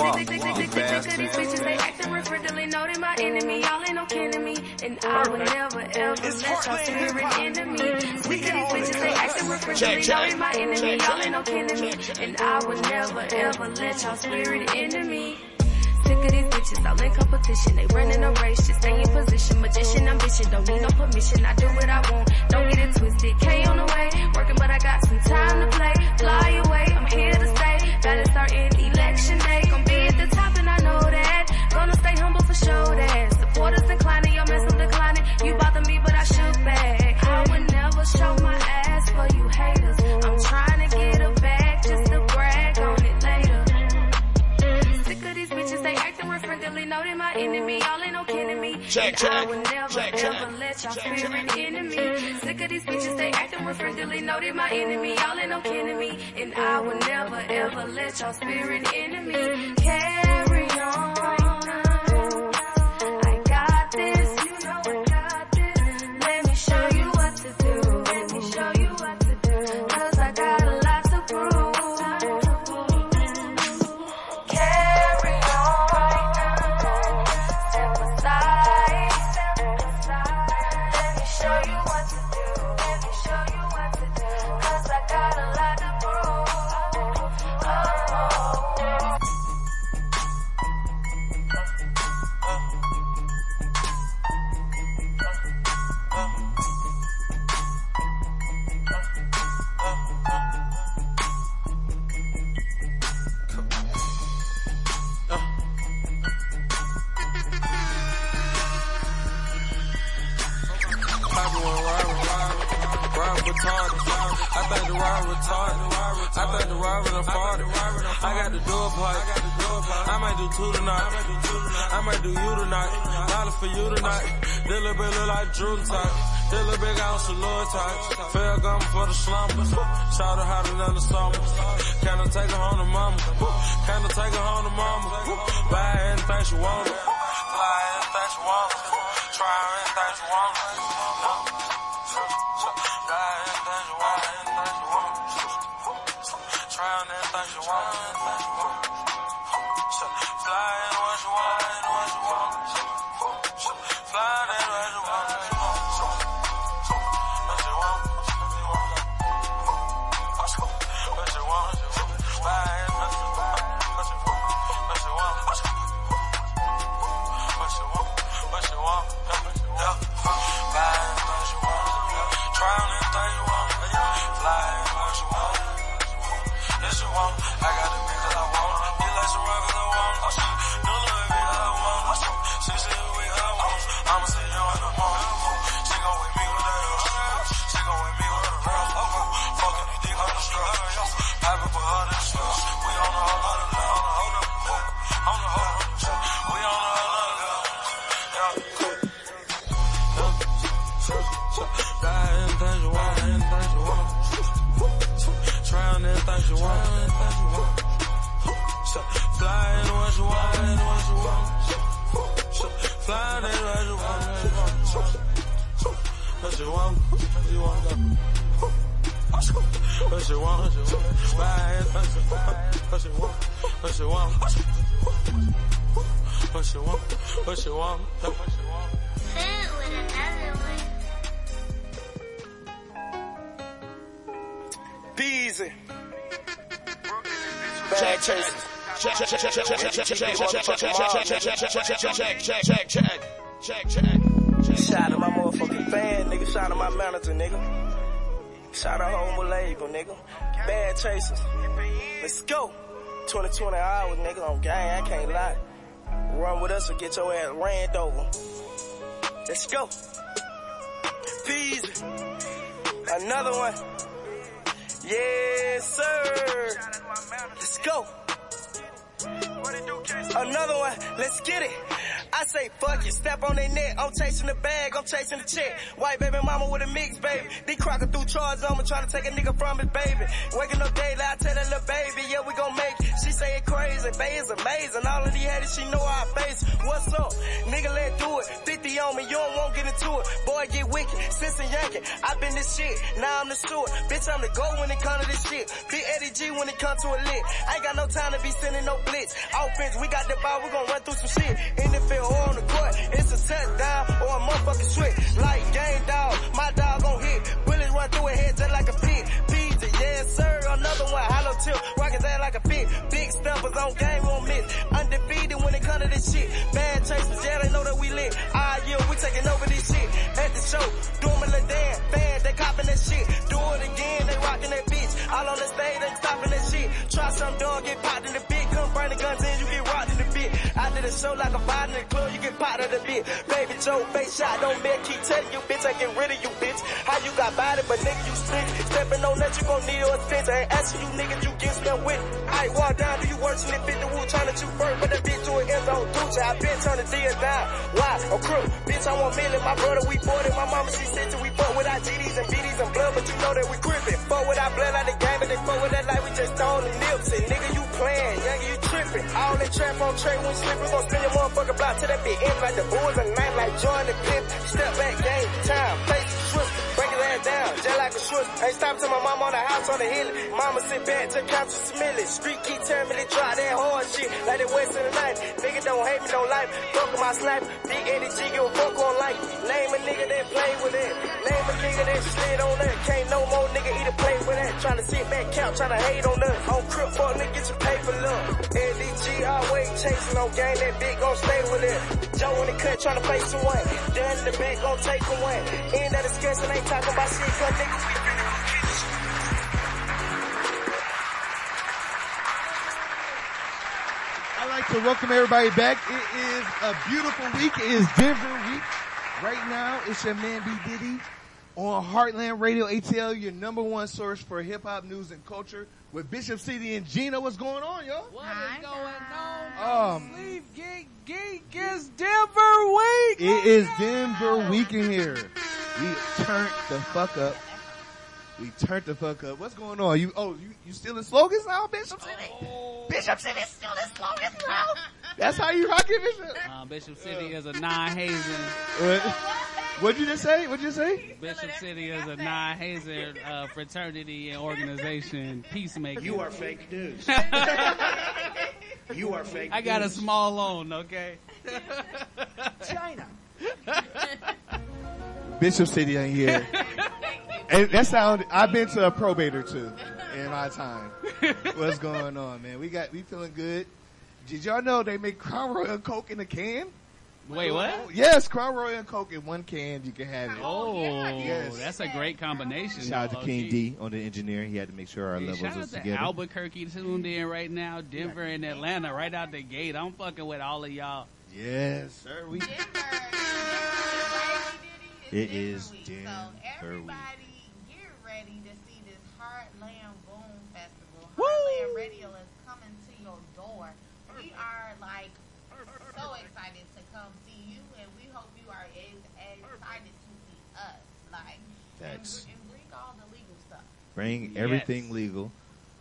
It's Team Guap, you bastard. These bitches, they acting real friendly, know they my enemy. Y'all ain't no kidding me. And I would never ever let y'all spirit into me. Sick of these bitches, they acting real friendly, know they my enemy. Y'all ain't no kidding me. And I would never ever let y'all spirit into me. Sick of these bitches, all in competition. They running a race, just stay in position. Magician, ambition, don't need no permission. I do what I want, don't get it twisted. K on the way, working, but I got some time to play. Fly away, I'm here to stay. Gotta start in election day. That. Supporters inclining, your I'm declining. You bother me, but I should back. I would never show my ass for you haters. I'm trying to get a bag just to brag on it later. Sick of these bitches, they acting real friendly, know they my enemy. Y'all ain't no kidding me. Check, And check, I would never check, ever let y'all check, spirit check. into me. Sick of these bitches, they acting real friendly, know they my enemy. Y'all ain't no kidding me. And I would never ever let y'all spirit into me. Carry Anything you want, want. Fly anywhere you want, anywhere you want. Fly anywhere you want, you want. What you want, what you want. What you want, what you want. Buy anything you want, what you want, what you want. What you want, what you want, what you want. Shout out my motherfucking fan, nigga. Shout out my manager, nigga. Shout out home label, nigga. Bad chasers. Let's go. 2020 hours, nigga, on gang, I can't lie. Run with us or get your ass ran over. Let's go. Peasy. Another one. Yes, sir. Let's go. Another one. Let's get it. I say fuck it, step on their neck. I'm chasing the bag, I'm chasing the check. White baby mama with a mix, baby. They crocking through charges to take a nigga from his baby. Waking up daily, I tell that little baby, yeah, we gon' make it. She say it crazy, Bay is amazing. All of these haters, she know our face. What's up? Nigga, let do it. 50 on me, you don't want get into it. Boy, get wicked. Since a Yankee, I been this shit. Now I'm the steward. Bitch, I'm the go when it come to this shit. Big Eddie G when it come to a lit. I ain't got no time to be sending no blitz. Offense, we got the ball, we gon' run through some shit. In the field or on the court, it's a touchdown or a motherfucking switch. Like game dog, my dog gon' hit. Bullets run through a head just like a pig. PJ, yes sir, another one. Hollow tip, rock his ass like a pig. Big stumpers on game, won't miss. Undefeated when it come to this shit. Bad chasers, yeah, they know that we lit. Ah, yeah, we taking over this shit. At the show, doing a little dance. Fans, they copping that shit. Do it again, they rocking that bitch. All on the stage, they stopping that shit. Try some dog, get popped in the bit. Come burn the guns in, you get I did a show like a fight in the club, you get popped in the bit. Baby Joe, face shot, don't bet, keep telling you, bitch, I get rid of you, bitch. How you got body, but nigga, you split. Stepping on that, you gon' need a fence. I ain't asking you niggas, you get spent with. I walk down, do you work in the 50 wood, trying to first, but that bitch to an end zone, Duce. I been turning deals down. Why? A crew. Bitch, I want million. My brother, we bought it. My mama, she said to we fuck with our GDs and BDs and blood, but you know that we gripping. Fuck with our blood like the game, and they fuck with that like we just throwing the nips. And nigga, you playing, young, you tripping. All that trap on tray when we gon' spin your motherfucking block till that bit end like the Bulls and night like Jordan Pip. Step back, game, time, place, twist, break down, just like a switch. Ain't stop till my mama on the house on the hill. Mama sit back, just count to Smiley. Street keep telling me they drop that hard shit, like they west in the night. Nigga don't hate me, don't like me. Fuck my sniper. Big G, give a fuck on life. Name a nigga that play with it. Name a nigga that slid on that. Can't no more nigga either play with that. Tryna sit back, count, tryna hate on us. On crip, fuck nigga, get your paper look. Eddie G, always chasing on game, that big gon' stay with it. Joe in the cut, tryna face someone. Done the back, gon' take away. End of discussion, ain't talking about shit, cause nigga, we finna go get this shit. I'd like to welcome everybody back. It is a beautiful week. It is Denver week. Right now, it's your man B Diddy on Heartland Radio ATL, your number one source for hip hop news and culture with Bishop City and Gina. What's going on, y'all? What is going on? Um, Sleep Geek Geek is Denver week. It is Denver week in here. We turned the fuck up. We turned the fuck up. What's going on? You oh you you still in slogans now, Bishop City? Bishop City still in slogans now. That's how you rock it, Bishop. Uh, Bishop City is a non-hazing. What? What'd you just say? What'd you say? Bishop City is a non-hazing uh, fraternity and organization peacemaker. You are fake news. you are fake I got a small loan, okay? China. Bishop City ain't here. and that sound. I've been to a probator too in my time. What's going on, man? We got we feeling good. Did y'all know they make Crown Royal Coke in a can? Wait, what? Yes, Crown Royal and Coke in one can. You can have it. Oh, Yes. that's a great combination. Shout out to King low-key. D on the engineer. He had to make sure our Hey, levels shout out was to together. Albuquerque tuned in right now, Denver and Atlanta right out the gate. I'm fucking with all of y'all. Yes, sir. We Denver. It It is is Denver week. So week. everybody get ready to see this Heartland Boom Festival. Woo! Heartland Radio is coming to your door. We are like so excited to come see you and we hope you are as, as excited to see us. Like and, Facts. and bring all the legal stuff. bring Yes. everything legal.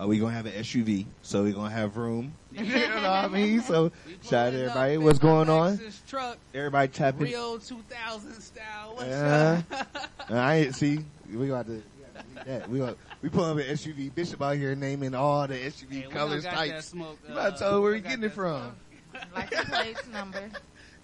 Uh, we gonna have an SUV, so we're gonna have room. you know what I mean? So shout out to pulling up everybody. What's my going on? Lexus Truck, Everybody tapping. Rio 2000 style. What's Uh, up? I ain't see. We got to. That. We got, we pulling up an SUV. Bishop out here naming all the SUV Hey, colors, don't types. smoke, You better uh, tell her where we we getting it from. Like the plates number.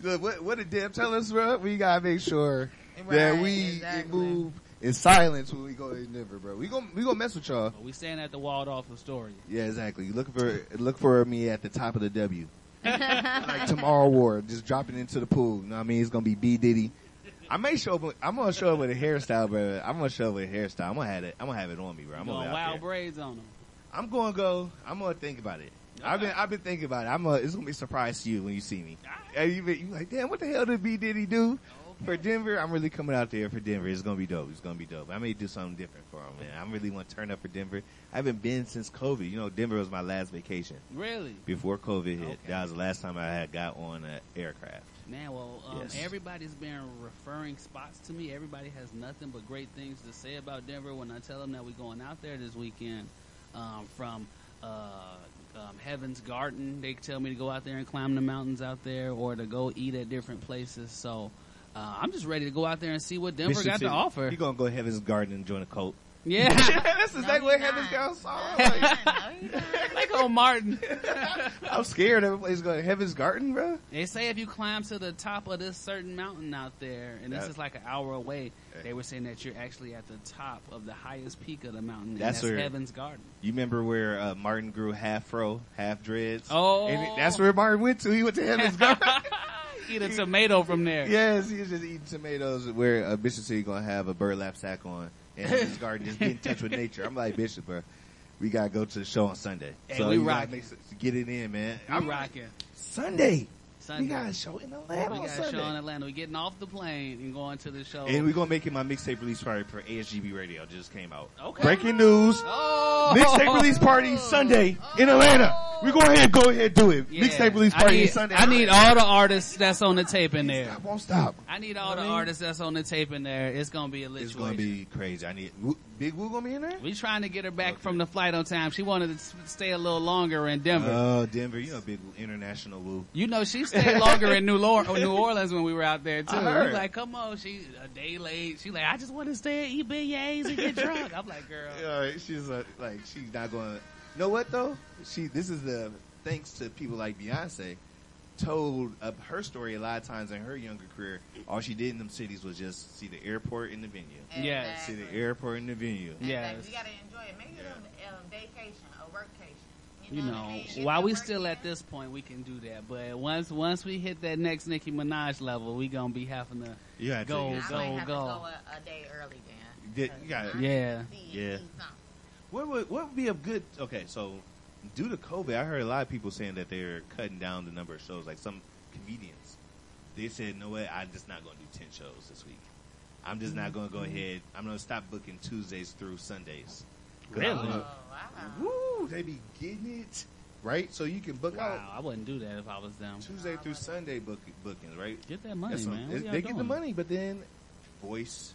Look, what, what did Deb tell us, bro? We gotta make sure that we exactly. move in silence when we go to Denver, bro. We gonna we gonna mess with y'all. But we staying at the Waldorf Astoria. Yeah, exactly. Look for look for me at the top of the W. like tomorrow war, just dropping into the pool. You know what I mean? It's gonna be B Diddy. I may show up. with- I'm gonna show up with a hairstyle, bro. I'm gonna show up with a hairstyle. I'm gonna have it. I'm gonna have it on me, bro. I'm Going gonna be wild there. braids on them. I'm gonna go. I'm gonna think about it. I've been I've been thinking about it. I'm gonna, it's gonna be a surprise to you when you see me. And you be you like, damn, what the hell did B Diddy do oh, for Denver? I'm really coming out there for Denver. It's gonna be dope. It's gonna be dope. I may do something different for them, man. I really want to turn up for Denver. I haven't been since COVID. You know, Denver was my last vacation Really? before COVID hit. Okay. That was the last time I had got on an aircraft. Man, well, um, Yes. everybody's been referring spots to me. Everybody has nothing but great things to say about Denver when I tell them that we're going out there this weekend. Um, from uh, um, Heaven's Garden. They tell me to go out there and climb the mountains out there, or to go eat at different places. So uh, I'm just ready to go out there and see what Denver got to offer. You're gonna go to Heaven's Garden and join a cult? Yeah, That's No, exactly he what. Heaven's Garden saw. No, Like. No, like old Martin. I'm scared Everybody's going to Heaven's Garden, bro. They say if you climb to the top of this certain mountain out there, and this is like an hour away, Hey. they were saying that you're actually at the top of the highest peak of the mountain. That's that's where- Heaven's Garden. You remember where uh, Martin grew half fro, half dreads? Oh. and that's where Martin went to. He went to Heaven's Garden. Eat a tomato from there. yes, he was just eating tomatoes. Where uh, Bishop said he gonna have a burlap sack on, and his Garden just get in touch with nature. I'm like Bishop, bro. We gotta go to the show on Sunday. Hey, so we you gotta rocking. make get it in, man. I'm rocking. Sunday. Sunday. We got a show in Atlanta We on got a show in Atlanta. We're getting off the plane and going to the show. And we're gonna make it my mixtape release party for ASGB Radio. Just came out. Okay. Breaking news. oh! Mixtape release party Sunday in Atlanta. We go ahead, go ahead, do it. Yeah. Mixtape release I party need, Sunday. I need all the artists that's on the tape in there. I won't stop. I need all the I mean- artists that's on the tape in there. It's gonna be a little It's gonna be crazy. I need Woo- Big Woo gonna be in there. We trying to get her back Okay. from the flight on time. She wanted to stay a little longer in Denver. Oh, Denver, you know, big international Woo. you know, she stayed longer in New, Lor- New Orleans when we were out there too. I We like, come on, she a day late. She like, I just want to stay and eat beignets and get drunk. I'm like, girl. Yeah, she's uh, like, she's not going. to Know what though? She. This is the thanks to people like Beyonce. Told uh, her story a lot of times in her younger career. All she did in them cities was just see the airport and the venue. Yes. See the airport and the venue. Exactly. Yes. You gotta enjoy it. Make it a, a vacation, a workcation. You know, know, I mean? While we work still at this point, we can do that. But once once we hit that next Nicki Minaj level, we gonna be having to. You gotta Go. I go, have go. to go a, a day early then. Did- you got it. Yeah. Yeah. What would what would be a good? Okay, so due to COVID, I heard a lot of people saying that they're cutting down the number of shows. Like some comedians, they said, "No way, I'm just not going to do ten shows this week. I'm just not going to go ahead. I'm going to stop booking Tuesdays through Sundays." Really? Oh, wow. Woo! They be getting it right, so you can book Wow, out I wouldn't do that if I was them. Tuesday through Sunday book, bookings, right? Get that money, That's what- man. What they y'all get the money, but then voice,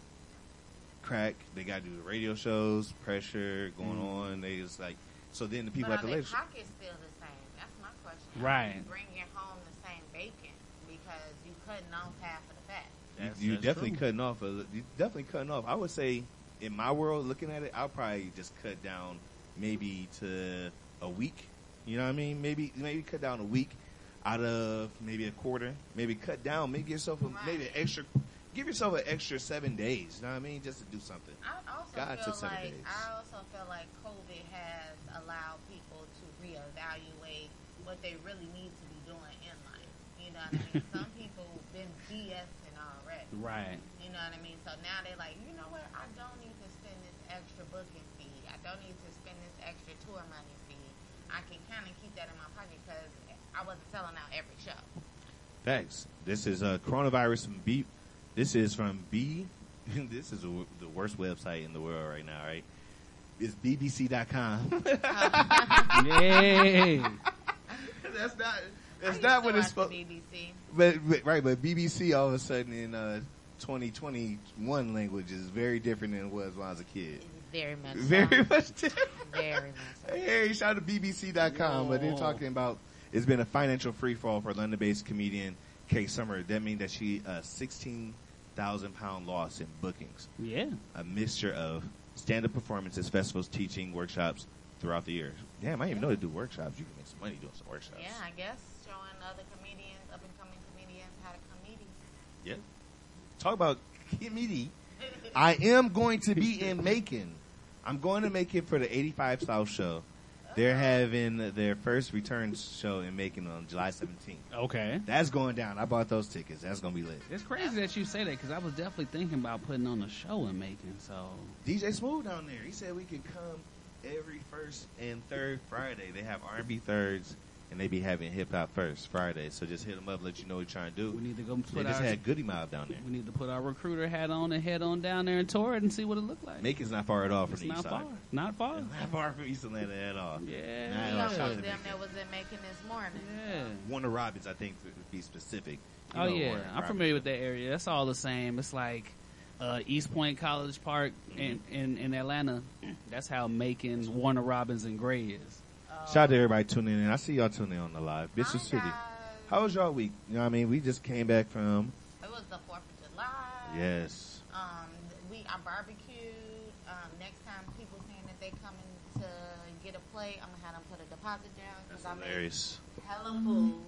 crack. They got to do the radio shows, pressure going Mm. on. They just like so. Then the people but at the are their pockets still the same? That's my question. Right. You bring your home the same bacon because you cutting off half of the fat. That's- you that's definitely true. cutting off. A, you definitely cutting off. I would say, in my world, looking at it, I'll probably just cut down maybe to a week. You know what I mean? Maybe maybe cut down a week out of maybe a quarter. Maybe cut down. Maybe give yourself a, maybe an extra. Give yourself an extra seven days. You know what I mean? Just to do something. I also God feel took seven like days. I also feel like COVID has allowed people to reevaluate what they really need to be doing in life. You know what I mean? Some people been BSing already. Right. You know what I mean? So now they're like, you know what? I don't need to spend this extra booking fee. I don't need to spend this extra tour money fee. I can kind of keep that in my pocket because I wasn't selling out every show. Facts. This is uh, coronavirus from B. This is from B. this is a, the worst website in the world right now. Right? It's BBC.com. Yay. that's not. That's used not what it's watch supposed. the BBC. But, but right, but BBC all of a sudden in uh, 2021 language is very different than it was when I was a kid. Very much. Very so. much different. Very much. So. Hey, shout out to BBC.com. But they're talking about it's been a financial free fall for London-based comedian Kay Summer. That means that she a 16,000 pound loss in bookings. Yeah. A mixture of stand-up performances, festivals, teaching, workshops throughout the year. Damn, I didn't even know they do workshops. You can make some money doing some workshops. Yeah, I guess showing other comedians, up and coming comedians, how to comedy. Yeah. Talk about comedy. I am going to be in Macon. I'm going to Macon for the 85 South show. They're having their first return show in Macon on July 17th. Okay. That's going down. I bought those tickets. That's going to be lit. It's crazy that you say that because I was definitely thinking about putting on a show in Macon. So DJ Smooth down there. He said we could come every first and third Friday. They have R&B thirds and they be having hip hop first Friday. So just hit them up, let you know what you're trying to do. we need to go They put just our had Goodie Mob down there. we need to put our recruiter hat on and head on down there and tour it and see what it looked like. Macon's not far at all from it's the not east far. side. Not far. It's not far from East Atlanta at all. Yeah. Nah, We know shout out was to them Macon. that was in Macon this morning. Yeah. Warner Robins, I think, to be specific. You Oh yeah, Warner I'm Robins. familiar with that area. That's all the same. It's like uh, East Point College Park in, in in Atlanta. That's how Macon, Warner Robins, and Gray is. Shout out to everybody tuning in. I see y'all tuning in on the live. Bishop City. How was y'all week? You know what I mean? We just came back from, It was the Fourth of July. yes. Um, we I barbecued. Um, next time people saying that they coming to get a plate, I'm gonna have them put a deposit down That's because I made hilarious. hella food,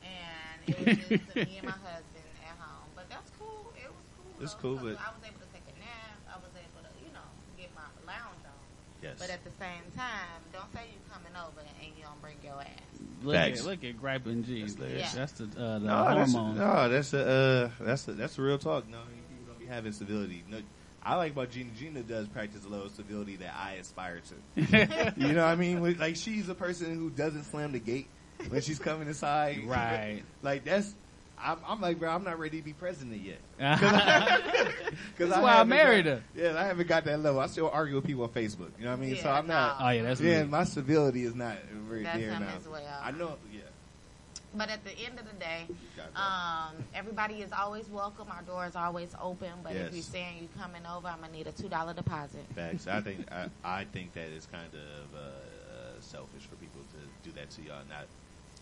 and it was just me and my husband at home. But that's cool. It was cool. It's though, cool, but- I was able to take a nap. I was able to, you know, get my lounge on. Yes. But at the same time, don't say you over and you don't bring your ass. Look Facts. at look at Gripe and G. That's That's, hilarious. the uh, the no, that's, hormone. no, that's a, uh, that's a, that's a real talk. No, I mean, people don't be having civility. No, I like about Gina. Gina does practice a level of civility that I aspire to. you know what I mean? Like she's a person who doesn't slam the gate when she's coming inside. Right. Like that's. I'm, I'm like, bro, I'm not ready to be president yet. That's Because why I married her. Yeah, I haven't got that level. I still argue with people on Facebook. You know what I mean? so I'm not. Oh yeah, that's yeah, me. my civility is not very That's there him now. as well. I know. Yeah. But at the end of the day, um, everybody is always welcome. Our door is always open. But Yes. if you're saying you're coming over, I'm gonna need a two dollar deposit. Facts. I think I, I think that is kind of uh, uh, selfish for people to do that to y'all, not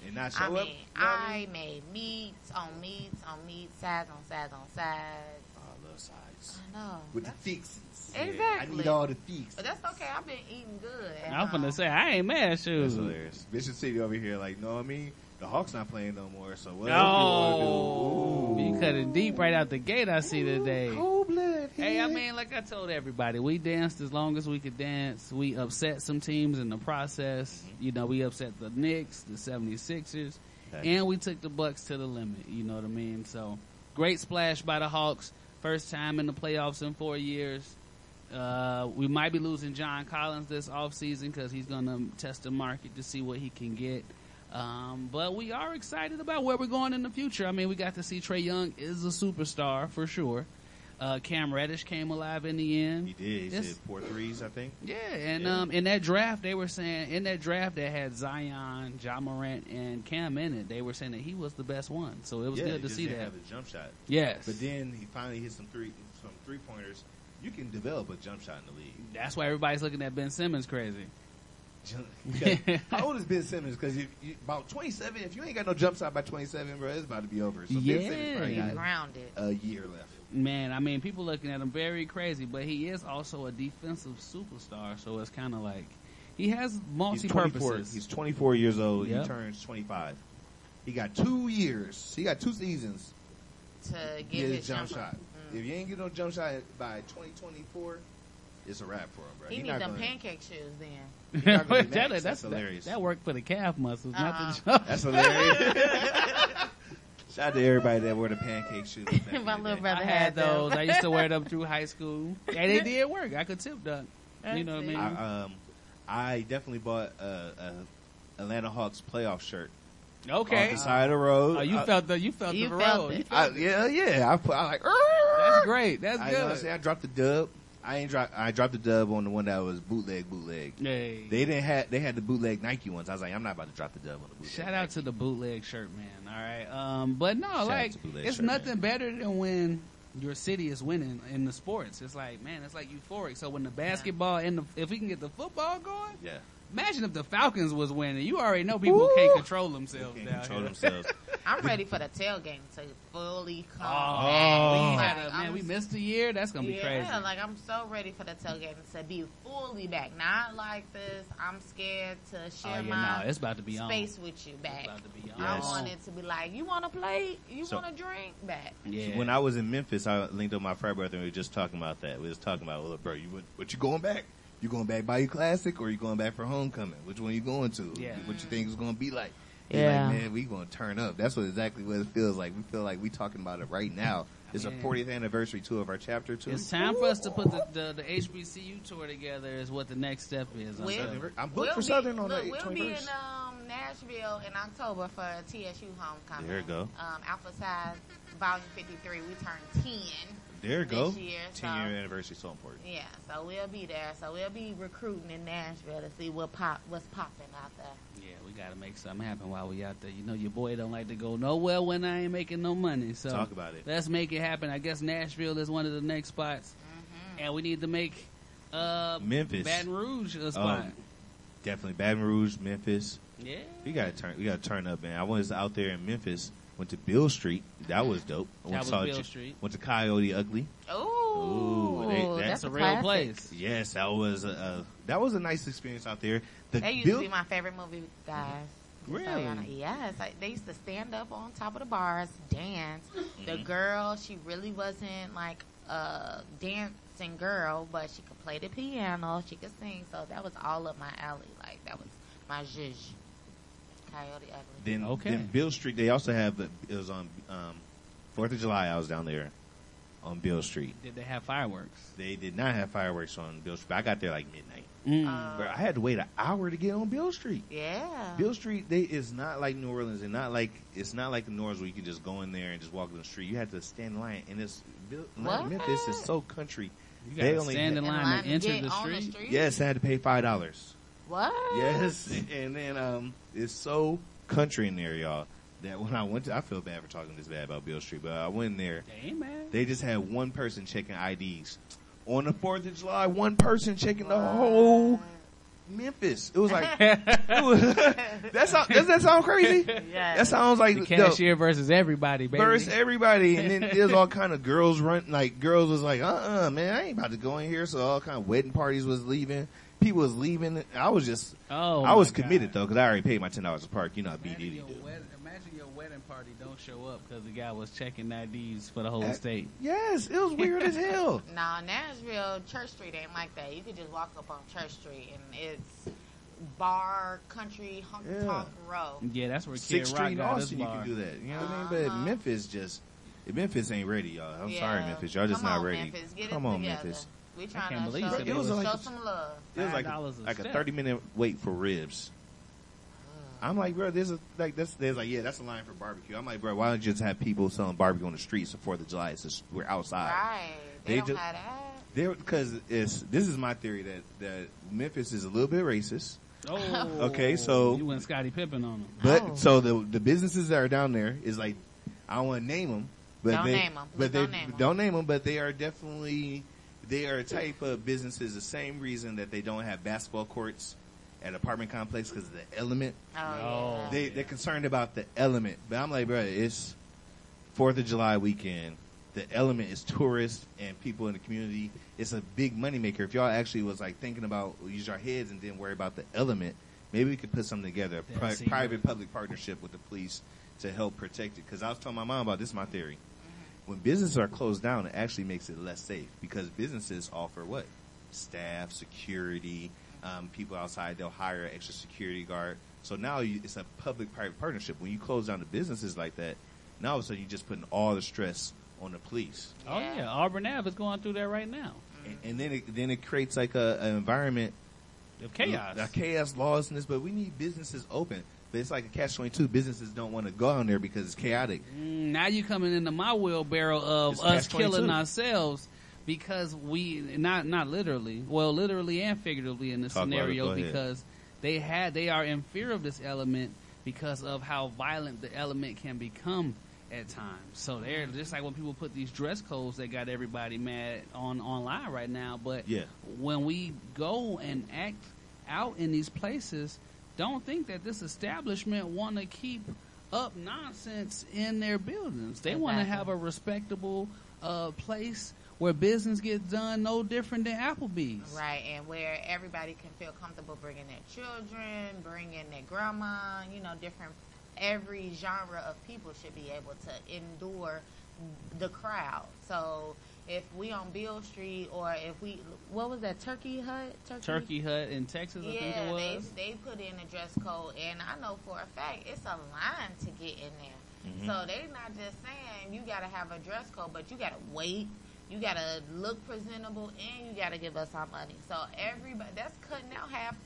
and not show I up. mean, You know I I made meats on meats on meats, sides on sides on sides. Oh, I love sides I know. with the That's- fixes. Exactly. I need all the fixes. But that's okay. I've been eating good. I'm home. gonna say I ain't mad. at you. That's Shoes. hilarious. Bishop City over here, like, know what I mean, the Hawks not playing no more. So what No, you want to do? you cut deep right out the gate. I see today. Cold blood. Hey, I mean, like I told everybody, we danced as long as we could dance. We upset some teams in the process. You know, we upset the Knicks, the 76ers, Facts. and we took the Bucks to the limit. You know what I mean? So, great splash by the Hawks. First time in the playoffs in four years. Uh, we might be losing John Collins this offseason because he's going to test the market to see what he can get. Um, but we are excited about where we're going in the future. I mean, we got to see Trae Young is a superstar for sure. Uh, Cam Reddish came alive in the end. He did. He It's- said four threes, I think. Yeah, and Yeah. um, in that draft, they were saying in that draft that had Zion, Ja Morant, and Cam in it. They were saying that he was the best one. So it was yeah, good to see didn't that. Have a jump shot, Yes, but then he finally hit some three some three pointers. You can develop a jump shot in the league. that's why everybody's looking at Ben Simmons crazy. Because how old is Ben Simmons? Because you, you, about 27, if you ain't got no jump shot by 27, bro, it's about to be over. So Yeah. Ben Simmons probably got grounded. a year left. Man, I mean, people looking at him very crazy, but he is also a defensive superstar. So it's kind of like he has He's multi 24, purposes. he's 24 years old. Yep. He turns 25. He got two years. He got two seasons To to get get his his jump jumper. shot. Mm. If you ain't get no jump shot by 2024, it's a wrap for him, bro. He, He need not them gonna- pancake shoes then. He not gonna be that, that's, That's hilarious. that worked for the calf muscles, Uh-uh. not the jump. That's hilarious. Shout out to everybody that wore the pancake shoes. My little day. brother I had had those. I used to wear them through high school, and it did work. I could tip dunk. You know what I mean? I, um, I definitely bought a, a Atlanta Hawks playoff shirt. okay. On the side of the road. Oh, you I, felt the you felt You the felt road. it. You I, felt it. yeah, yeah. I put. I like. That's great. That's I, you know what I'm good. I dropped the dub. I ain't drop. I dropped the dub on the one that was bootleg, bootleg. Hey. They didn't have. They had the bootleg Nike ones. I was like, I'm not about to drop the dub on the bootleg. Shout out to the bootleg shirt man. All right. Um, but no, out like it's shirt nothing man. better than when your city is winning in the sports. It's like man, it's like euphoric. So when the basketball and the if we can get the football going, Yeah. Imagine if the Falcons was winning. You already know people can't control themselves Can't down control here. themselves. I'm ready for the tailgate to fully come Oh, back. we Like, had a- I'm man, we missed a year. That's gonna be yeah, crazy. like I'm so ready for the tailgate to be fully back. Not like this. I'm scared to oh share yeah, my no, it's about to be on. space with you It's back. about to be on. I Yes. want it to be like, you want to play? You So- want to drink? Back. Yeah. When I was in Memphis, I linked up my frat brother and we were just talking about that. We was talking about, well, bro, you what, what you going back? You going back by your classic or you going back for homecoming? Which one you going to? Yeah. What you think is going to be like? He Yeah. Like, man, we going to turn up. That's what exactly what it feels like. We feel like we talking about it right now. It's a 40th anniversary tour of our chapter two. It's time for us to put the, the, the HBCU tour together. Is what the next step is. I'm Well, telling you. I'm booked We'll for be- Southern on look, the We'll be in um, Nashville in October for TSU homecoming. There you go. Um, Alpha Size Volume 53. We turn 10. There you go. this year, 10 so- year anniversary, so important. Yeah, so we'll be there. So we'll be recruiting in Nashville to see what pop what's popping out there. Yeah, we gotta make something happen while we out there. You know, your boy don't like to go nowhere when I ain't making no money. So Talk about it. let's make it happen. I guess Nashville is one of the next spots, Mm-hmm. and we need to make uh, Memphis. Baton Rouge a spot. Definitely Baton Rouge, Memphis. Yeah. We gotta turn. We gotta turn up, man. I was out there in Memphis. Went to Beale Street. That was dope. I That went was saw Bill J- Street. Went to Coyote Ugly. Oh, Ooh, they- that's, that's a a real classic. place. Yes, that was a, a that was a nice experience out there. The That used Bill, to be my favorite movie, guys. Just so Really? y'all know. Yes, like, they used to stand up on top of the bars, dance. The Mm-hmm. girl, she really wasn't like a dancing girl, but she could play the piano, she could sing. So that was all up my alley. Like that was my zhuzh. Coyote Ugly. then Okay. then Beale Street. They also have the- it was on um, Fourth of July. I was down there on Beale Street. Did they have fireworks? They did not have fireworks on Beale Street. I got there like midnight. Mm. Uh, But I had to wait an hour to get on Beale Street. yeah. Beale Street, they is not like New Orleans, and not like it's not like the New Orleans where you can just go in there and just walk down the street. You have to stand in line, and it's Bill, What? Memphis is so country. you they gotta only stand in had- line, line to enter the on street. street? Yes, I had to pay five dollars. What? Yes, and then um, it's so country in there, y'all. That when I went to, I feel bad for talking this bad about Beale Street, but I went in there. Hey man. They just had one person checking IDs on the Fourth of July. One person checking the whole Memphis. It was like, it was, that sound, does that sound crazy? Yes. That sounds like the the- cashier versus everybody, baby. First everybody, and then there's all kind of girls run. Like girls was like, uh, uh man, I ain't about to go in here. So all kind of wedding parties was leaving. People was leaving. I was just, oh, I was committed God. though, because I already paid my ten dollars to park. You know how B Imagine Diddy your, do. wed- imagine your wedding party don't show up because the guy was checking IDs for the whole Uh, state. Yes, it was weird as hell. Nah, Nashville Church Street ain't like that. You could just walk up on Church Street and it's bar, country, honky Yeah. tonk row. Yeah, that's where Kid Sixth Rock Street, got his Austin, you can do that. You know what I mean? But Uh-huh. Memphis just, Memphis ain't ready, y'all. I'm Yeah. sorry, Memphis. Y'all just Come not on, ready. Memphis. Get Come it on, together. Memphis. We can't trying to believe show, it. It was show like- some love. It was like a like a thirty minute wait for ribs. Mm. I'm like, bro, there's a like this. There's like, yeah, that's a line for barbecue. I'm like, bro, why don't you just have people selling barbecue on the streets the Fourth of July? It's just, we're outside. Right. They, They don't just- have that. There, because it's this is my theory that that Memphis is a little bit racist. Oh, Okay, so- you went Scottie Pippen on them. But Oh. so the the businesses that are down there is like I don't want to name them, but Don't they name 'em. but they Don't name 'em. don't name them, but they are definitely they are a type of businesses. The same reason that they don't have basketball courts at apartment complex because of the element. Oh, Oh. yeah. They they're concerned about the element, but I'm like, bro, it's Fourth of July weekend. The element is tourists and people in the community. It's a big moneymaker. If y'all actually was like thinking about use our heads and didn't worry about the element, maybe we could put something together, a pri- private public partnership with the police to help protect it. Because I was telling my mom about this. Is my theory. When businesses are closed down, it actually makes it less safe because businesses offer what staff, security, um, people outside. They'll hire an extra security guard. So now you, it's a public-private partnership. When you close down the businesses like that, now all of a sudden you're just putting all the stress on the police, Oh Yeah. yeah, Auburn Ave is going through that right now. and, and then it, then it creates like a, an environment Of chaos. a chaos, lawlessness. But we need businesses open. But it's like a catch twenty two. Businesses don't want to go down there because it's chaotic. Mm, now you're coming into my wheelbarrow of It's us killing ourselves because we not not literally, well, literally and figuratively in this Talk scenario because they had they are in fear of this element because of how violent the element can become at times. So they're just like when people put these dress codes that got everybody mad on online right now. But Yeah. when we go and act out in these places, don't think that this establishment want to keep up nonsense in their buildings. They want to have a respectable uh, place where business gets done no different than Applebee's. Right, and where everybody can feel comfortable bringing their children, bringing their grandma, you know, different. Every genre of people should be able to endure the crowd. So if we on Beale Street, or if we, what was that, Turkey Hut? Turkey Turkey Hut in Texas, I think it Yeah, they they put in a dress code, and I know for a fact it's a line to get in there. Mm-hmm. So they're not just saying you got to have a dress code, but you got to wait, you got to look presentable, and you got to give us our money. So everybody, that's cutting out half,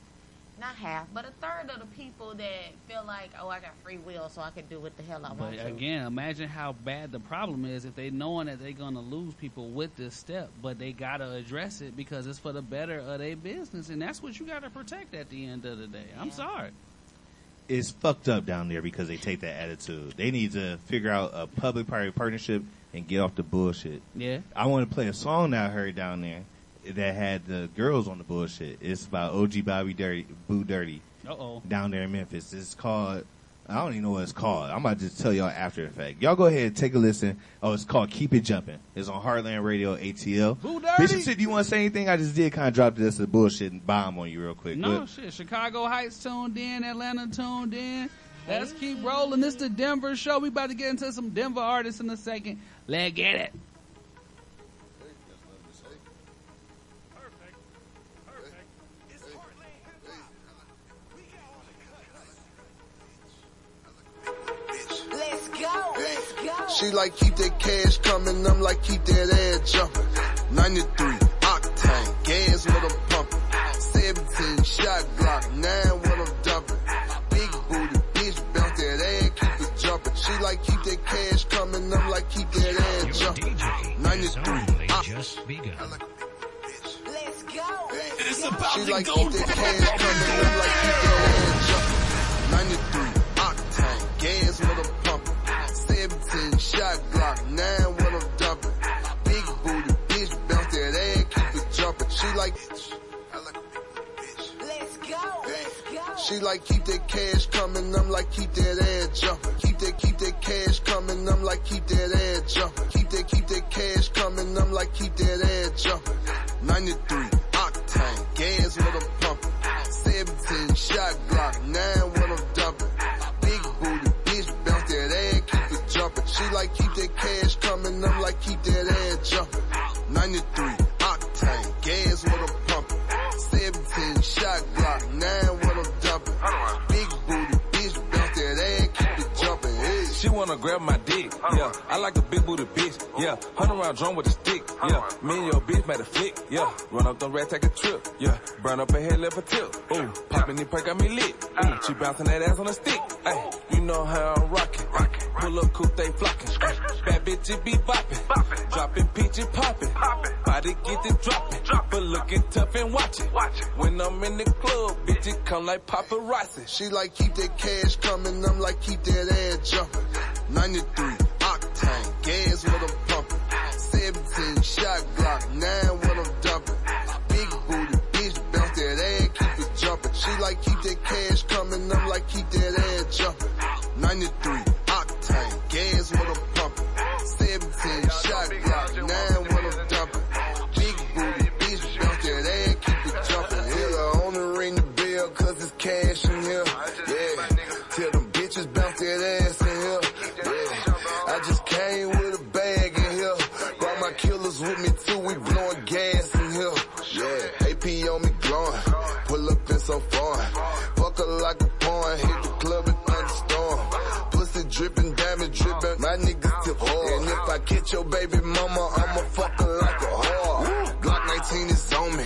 not half, but a third of the people that feel like, oh, I got free will, so I can do what the hell I want But to. again, imagine how bad the problem is if they knowing that they're gonna lose people with this step, but they gotta address it because it's for the better of their business, and that's what you gotta protect at the end of the day. I'm sorry. it's fucked up down there because they take that attitude. They need to figure out a public private partnership and get off the bullshit. Yeah. I want to play a song that I heard down there. That had the girls on the bullshit. It's about OG Bobby Dirty, Boo Dirty Uh oh. down there in Memphis. It's called. I don't even know what it's called. I'm about to just tell y'all after the fact. Y'all go ahead and take a listen. Oh, it's called Keep It Jumping. It's on Heartland Radio ATL. Boo Dirty. Bishop said, "Do you want to say anything?" I just did kind of drop this a bullshit and bomb on you real quick. No But- shit. Chicago Heights tuned in. Atlanta tuned in. Let's keep rolling. This the Denver show. We about to get into some Denver artists in a second. Let's get it. She like keep that cash coming, I'm like keep that ass jumping. 93 octane, gas what I'm pumping. 17 shot Glock, 9 what I'm dumping. Big booty bitch, bounce that ass, keep it jumping. She like keep that cash coming, I'm like keep that ass jumping. 93 Let's go. It's about she like keep that cash coming, I'm like keep that ass jumping. 93 octane, gas what 9 what I'm dumping. Big booty bitch, bounce that ass, keep it jumping. She like, Let's go, let's go. she like keep that cash coming, I'm like keep that ass jumping. Keep that, keep that cash coming, I'm like keep that ass jumping. Keep that, keep that cash coming, I'm like keep that ass jumping. 93 like a big booty bitch, yeah. Hunt around drum with a stick, yeah. Me and your bitch made a flick, yeah. Run up the rat, take a trip, yeah. Burn up her head, left a tip, ooh. Poppin' the perk got me lit, ooh. She bouncing that ass on a stick, hey. You know how I'm rockin', pull up coupe, they flockin'. It be boppin', dropping peachy poppin'. Body get it droppin', but looking tough and watch it. When I'm in the club, bitch, it come like paparazzi. She like keep that cash coming, I'm like keep that ass jumping. 93 octane, gas what I'm pumping. 17 shot Glock, 9 what I'm dumping. Big booty bitch, bounce that ass, keep it jumping. She like keep that cash coming, I'm like keep that ass jumping. 93 octane, gas what I'm catch your baby mama, I'ma fuck her like a whore. Glock 19 is on me,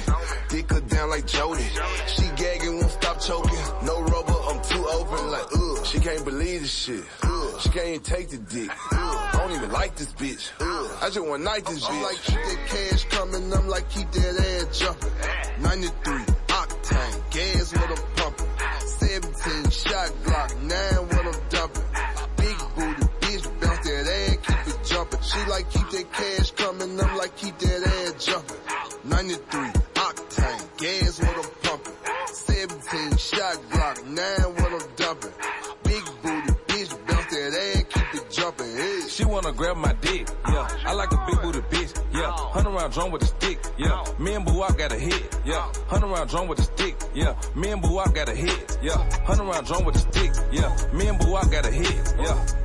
dick her down like Jody. She gagging, won't stop choking. No rubber, I'm too open like ugh. She can't believe this shit. Ugh. She can't even take the dick. Ugh. I don't even like this bitch. Ugh. I just want night this bitch. I'm like keep that cash coming, I'm like keep that ass jumping. 93 octane, gas what I'm pumping. 17 shot Glock, 9 She like keep that cash coming, I'm like keep that ass jumping. 93 octane, gas what I'm pumping. 17 shot Glock, 9 what I'm dumping. Big booty bitch, bounce that ass, keep it jumping. Hey. She wanna grab my dick, yeah. I like a big booty bitch, yeah. Hunt around drum with a stick, yeah. Me and Boo I got a hit, yeah. Hunt around drum with a stick, yeah. Me and Boo I got a hit, yeah. Hunt around drum with a stick, yeah. Me and Boo Wop got a hit, yeah.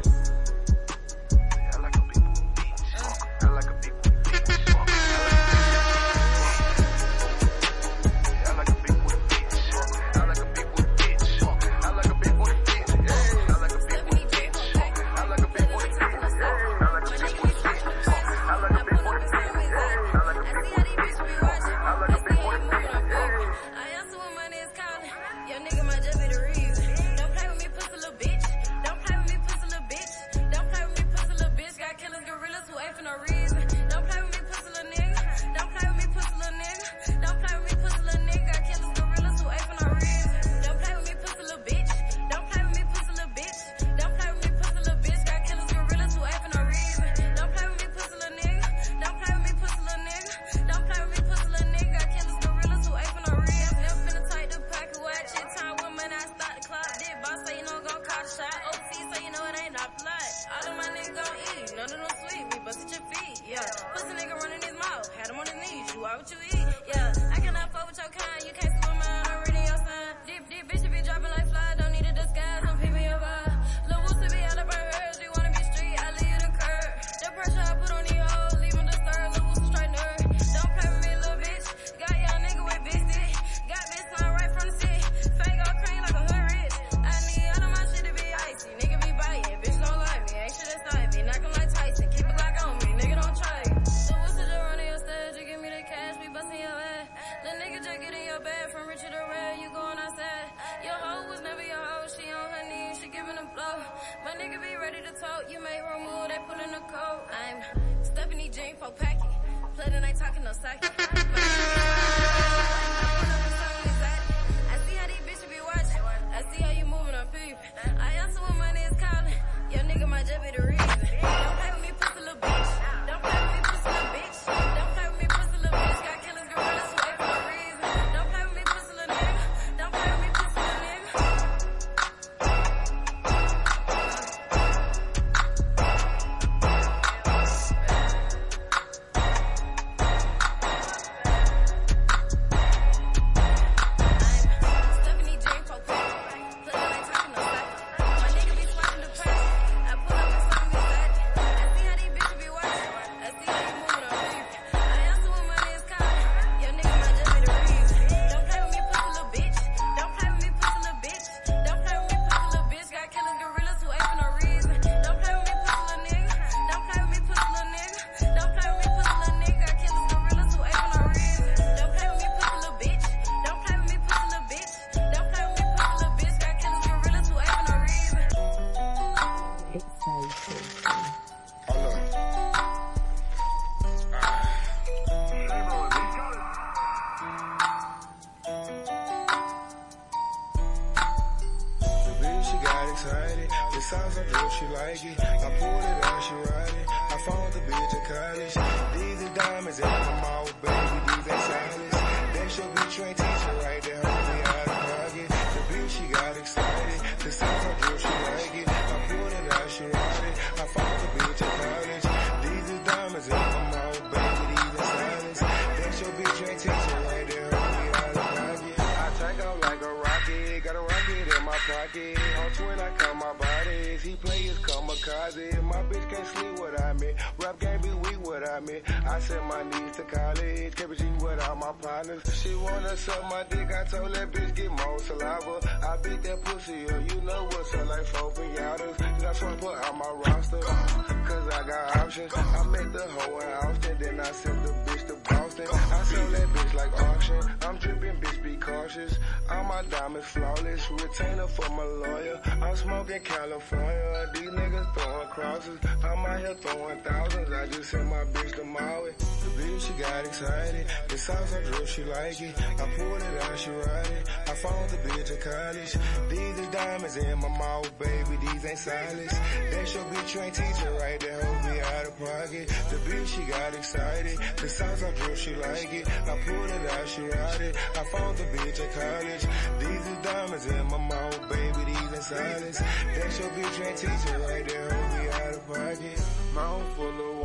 My bitch can't sleep without me. Rap game be weak without me. I sent my knees to college. Kept G without my partners. She wanna suck my dick. I told that bitch get more saliva. I beat that pussy up. You know what's up like four pinatas. That's why I put out my roster. Cause I got options. I met the hoe in Austin. Then I sent the bitch to Boston. I sell that bitch like auction. I'm dripping, bitch, be cautious. All my diamonds flawless. Retainer for my lawyer. I'm smoking California. These niggas throwing crosses. I'm out here throwing thousands. I just sent my bitch to Maui. The bitch, she got excited. The sauce I drew, she like it. I pulled it out, she ride it. I found the bitch at college. These is diamonds in my mouth, baby. These ain't silence. They should be trained teacher right there. Hold me out of pocket. The bitch, she got excited. The I drew, she like it. I pulled it out, she ride it. I found the bitch at college. These is diamonds in my mouth, baby. These ain't silence. They should be trained teacher right there. Hold me out of pocket. Mouth full of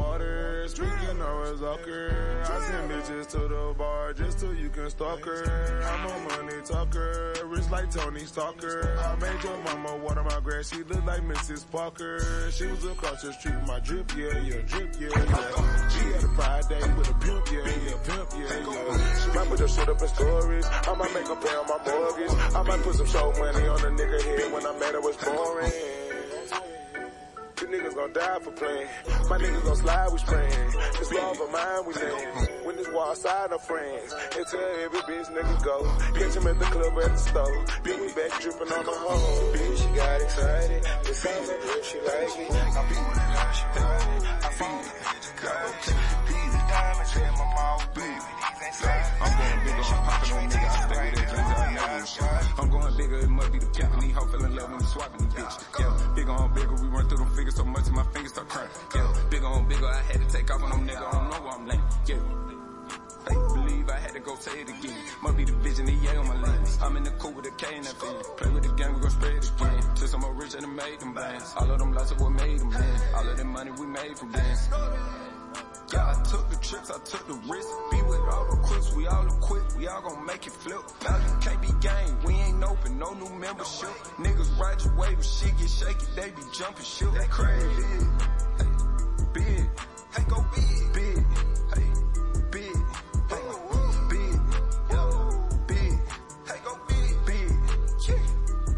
speaking of Zucker. I send bitches to the bar just so you can stalk her. I'm a money talker, rich like Tony Stalker. I made your mama water my grass, she look like Mrs. Parker. She was across the street my drip, yeah, yeah, drip, yeah, yeah. She had a pride day with a pimp, yeah, yeah, pimp, yeah, yeah. She might put her shit up in stories. I might make her pay on my mortgage. I might put some show money on a nigga head when I met her was boring. You niggas gon' die for playing. My niggas gon' slide with spraying. This love of mine we live. When this wall side of friends. And tell every bitch nigga go. Catch him at the club at the store. Then we back dripping on the hoe. Bitch, she got excited. The sounds I drip, she like it. I pulled it out, she ride it. I found the bitch at college. These diamonds in my mouth, baby. These ain't silent. I'm going bigger, I'm popping on nigga. I stay with that never I'm going bigger, it must be the pimpin'. These hoe fell in love when we swiping these bitch. Yeah, bigger on bigger, we run through them figures so much that my fingers start crying. Yeah, bigger on bigger, I had to take off on them nigga, I don't know where I'm laying. Yeah. Fake believe I had to go say it again. Must be the vision, the yeah on my lens. I'm in the cool with a K and that thing. Play with the gang, we gon' spread it again. To I'm more richer than made them bands. All of them lost what made them in. All of the money we made from dance. Yeah, I took the trips, I took the risk. Be with all the crooks, we all equipped, we all gon' make it flip. Value can't be gained, we ain't open, no new membership. Niggas ride your wave, if shit get shaky, they be jumping shit. They crazy. Big. Hey, go big. Big. Hey, big. Big. Big. Hey, go big. Big.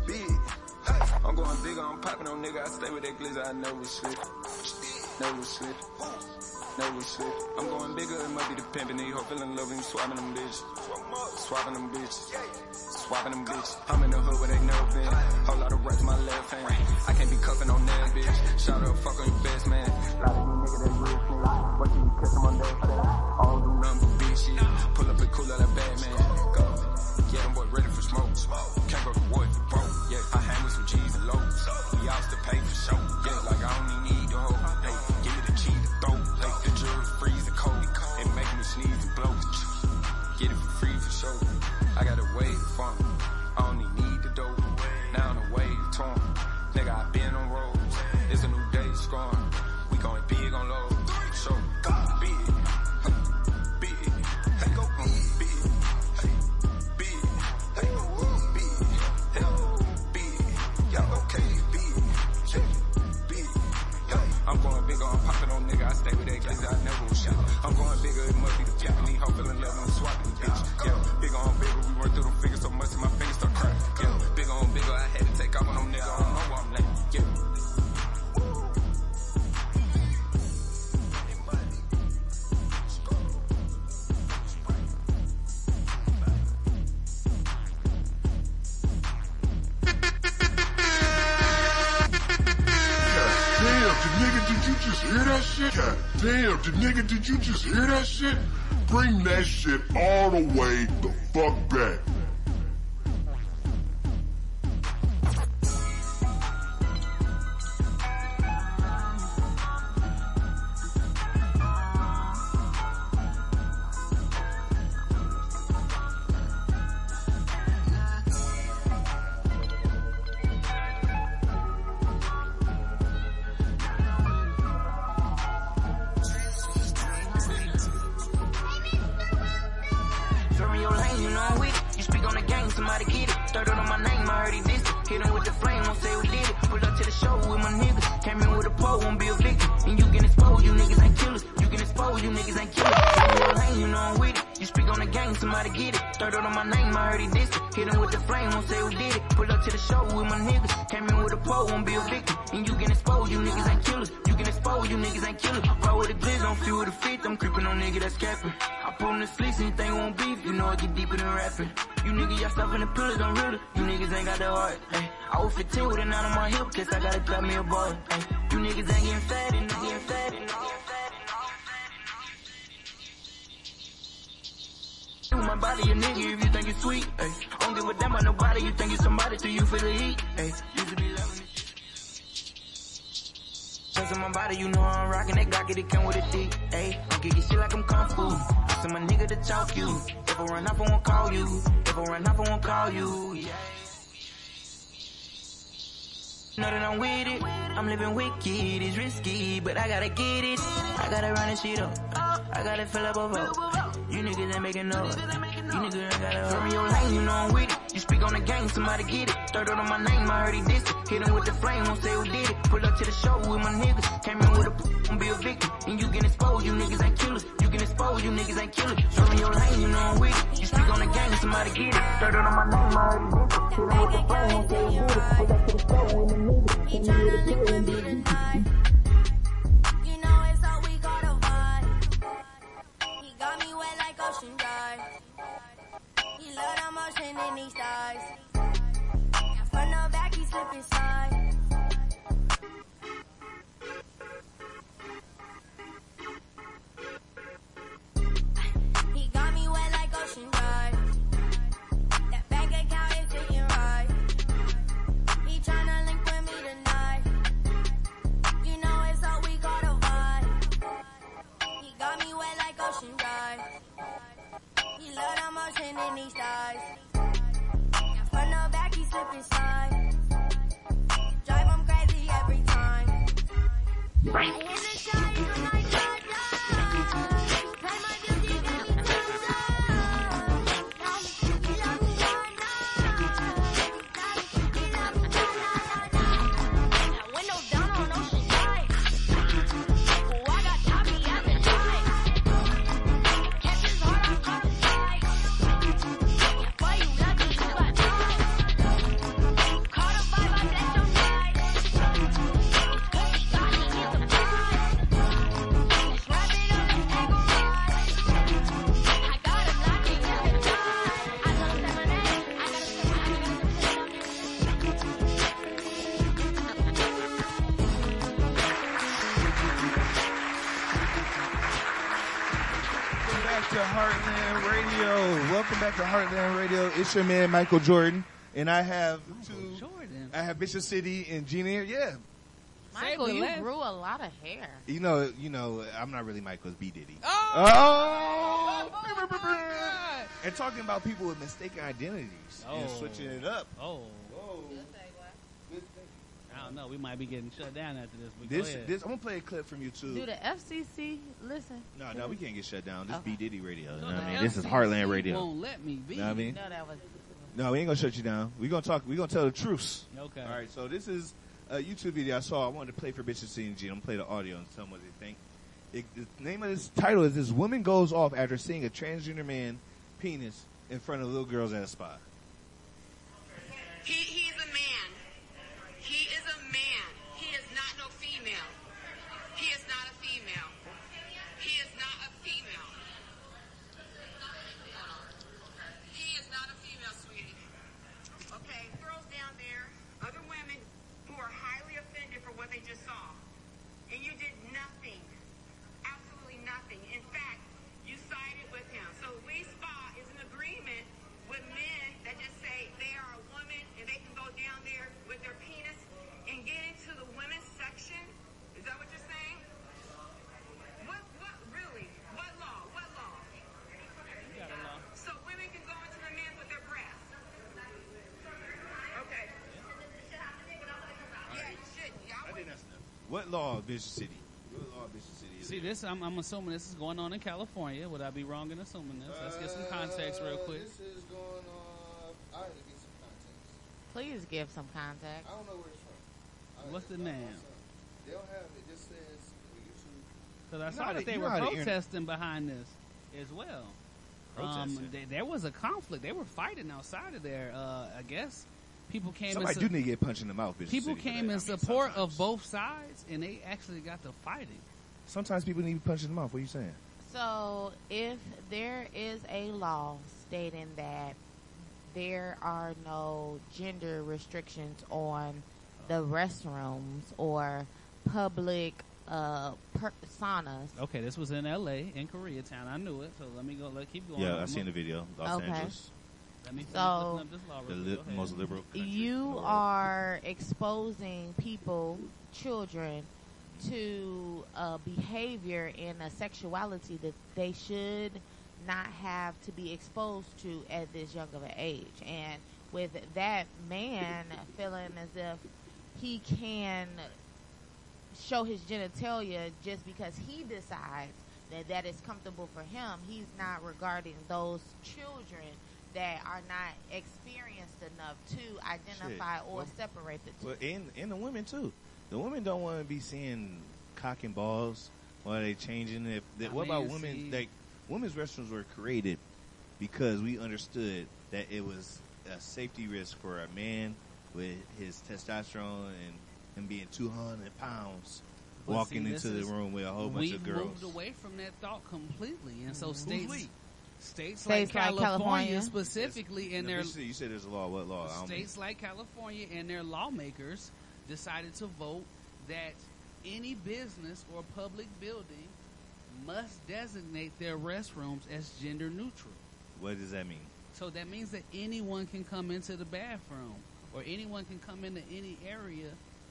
Big. I'm going big, I'm popping on nigga. I stay with that glizzy, I never slip. Never slip. Never slip. I'm going bigger, it might be the pimpin'. These hoe feeling love you swapping them bitches. Swapping them bitches. Swapping them bitches. I'm in the hood where they never been. Whole lot of rats in my left hand. I can't be cuffing on that bitch. Shout out, fuck on your best man. Lot of you niggas that real shit. What you kiss them on that All do nothing but big shit. Pull up and cool out that bad man. Go. Yeah, them boys ready for smoke. Can't go to you broke. Yeah, I hang with some G's and lows. We all still pay for show. Yeah, like I don't even need did you just hear that shit? Bring that shit all the way the run off, I won't call you. If I run off, I won't call you. Yeah. Know that I'm with it. I'm living wicked, it's risky, but I gotta get it. I gotta run this shit up. I gotta fill up a vote. You niggas ain't making noise. You niggas ain't gotta From your lane, you know I'm with it. You speak on the game, somebody get it. Third on my name, I heard he dissed it. Hit him with the flame, won't say who did it. Pull up to the show with my niggas. Came in with a p- won't be a victim. And you get exposed, you niggas ain't killers. You get exposed, you niggas ain't killers. From your lane, you know I'm with it. Somebody get it. Third on my name, I he dissed it. Hit him with the who did it. Pull up to the show Heartland Radio. It's your man Michael Jordan, and I have two. Jordan. I have Bishop City and Gina here. Yeah, Michael, the you left. grew a lot of hair. you know, you know, I'm not really Michael. It's B Diddy. Oh! Oh! And talking about people with mistaken identities and Oh. switching it up. Oh. I don't know. We might be getting shut down after this. But This, go ahead. this, I'm gonna play a clip from YouTube. Do the FCC listen? No, no, we can't get shut down. This Okay. B Diddy Radio. You know what I mean? This is FCC Heartland Radio. Won't let me be. Know what I mean? No, that was. No, we ain't gonna shut you down. We gonna talk. We gonna tell the truth. Okay. All right. So this is a YouTube video I saw. I wanted to play for Bishop C and G. I'm gonna play the audio and tell them what they think. It, the name of this title is "This Woman Goes Off After Seeing a Transgender Man Penis in Front of Little Girls at a Spa." He, he's a man. He is a man. He is not no female. He is not a female. He is not a female. He is not a female, sweetie. Okay, girls down there, other women who are highly offended for what they just saw. And you did nothing. Absolutely nothing. In fact, you sided with him. So We Spa is an agreement with men that just say they are a woman and they can go down there with their penis and get into the women's section. Is that what you're saying? What, what, really? What law? What law? So women can go into the men with their breasts. Okay. Yeah, you shouldn't. Y'all would- What law, Bishop City? What law, Bishop City? Is See this? I'm, I'm assuming this is going on in California. Would I be wrong in assuming this? Let's get some context real quick. Uh, This is going on. I had to get some context. Please give some context. I don't know where it's from. What's the name? They don't have it. Just says YouTube. Because I You saw that they were know how the internet- protesting behind this as well. Um, Protesting? they, there was a conflict. They were fighting outside of there. Uh, I guess people came. Somebody in do su- need to get punched in the mouth. People came in I mean, support sometimes. of both sides, and they actually got to fighting. Sometimes people need to be punched in the mouth. What are you saying? So, if there is a law stating that there are no gender restrictions on the restrooms or public uh, per- saunas, Okay, this was in L.A. in Koreatown. I knew it, so let me go. Let keep going. Yeah, I seen the video. Los Okay. Angeles. Let me finish So- looking up this law. The li- quick. Go ahead. most liberal. you are exposing people, children, to a behavior and a sexuality that they should not have to be exposed to at this young of an age. And with that man feeling as if he can show his genitalia just because he decides that that is comfortable for him, he's not regarding those children that are not experienced enough to identify or Well- separate the two. Well, and and the women too. The women don't want to be seeing cock and balls while they changing. If I that, what about women? see- Like women's restrooms were created because we understood that it was a safety risk for a man with his testosterone and him being two hundred pounds But walking see, into the is- room with a whole bunch of girls. We moved away from that thought completely, and so Who's states, we? States, States like, like California, California. specifically, Yes. and No, their you said- you said there's a law. What law? States like California and their lawmakers decided to vote that any business or public building must designate their restrooms as gender neutral. What does that mean? So that means that anyone can come into the bathroom or anyone can come into any area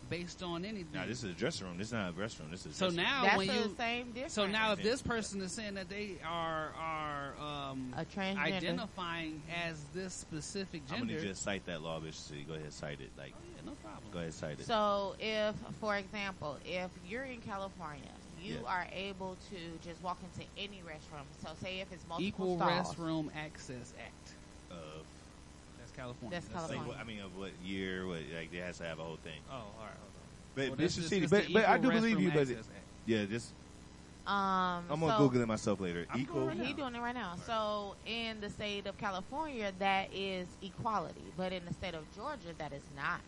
based on anything. Now this is a dressing room. This is not a restroom. This is a So now. That's when the you same difference. so now if this person is saying that they are are um, A transgender. identifying as this specific gender, I'm gonna just cite that law, Bishop City. Go ahead, cite it. Like, yeah, no problem. go ahead, cite it. So, if, for example, if you're in California, you Yeah. are able to just walk into any restroom. So, say if it's multiple Equal stalls. Restroom Access Act. Of That's California. That's like, California. what, I mean, of what year? What like it has to have a whole thing. Oh, all right. Hold on. But Well, this Bishop is- City, but but I do believe you. But Access Act. yeah, just Um, I'm gonna so Google it myself later. I'm Equal. right He now. doing it right now. So, in the state of California, that is equality, but in the state of Georgia, that is not.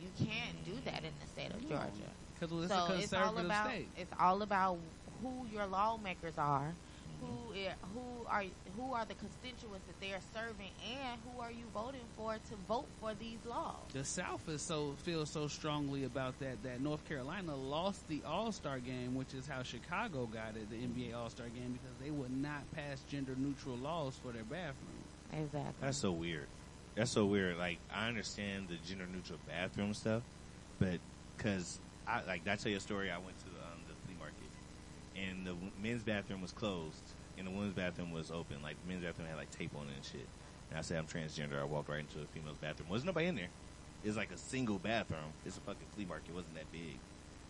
You can't do that in the state of Georgia. Because it's so it's all about state. it's all about who your lawmakers are Who i- who are who are the constituents that they are serving, and who are you voting for to vote for these laws? The South is so feels so strongly about that that North Carolina lost the All Star game, which is how Chicago got it, the NBA All Star game, because they would not pass gender neutral laws for their bathroom. Exactly. That's so weird. That's so weird. Like I understand the gender neutral bathroom stuff, but because I like did I tell you a story. I went to um, the flea market, and the men's bathroom was closed, and the women's bathroom was open. Like the men's bathroom had like tape on it and shit. And I said I'm transgender. I walked right into a female's bathroom. Wasn't nobody in there. It was like a single bathroom. It's a fucking flea market. It wasn't that big.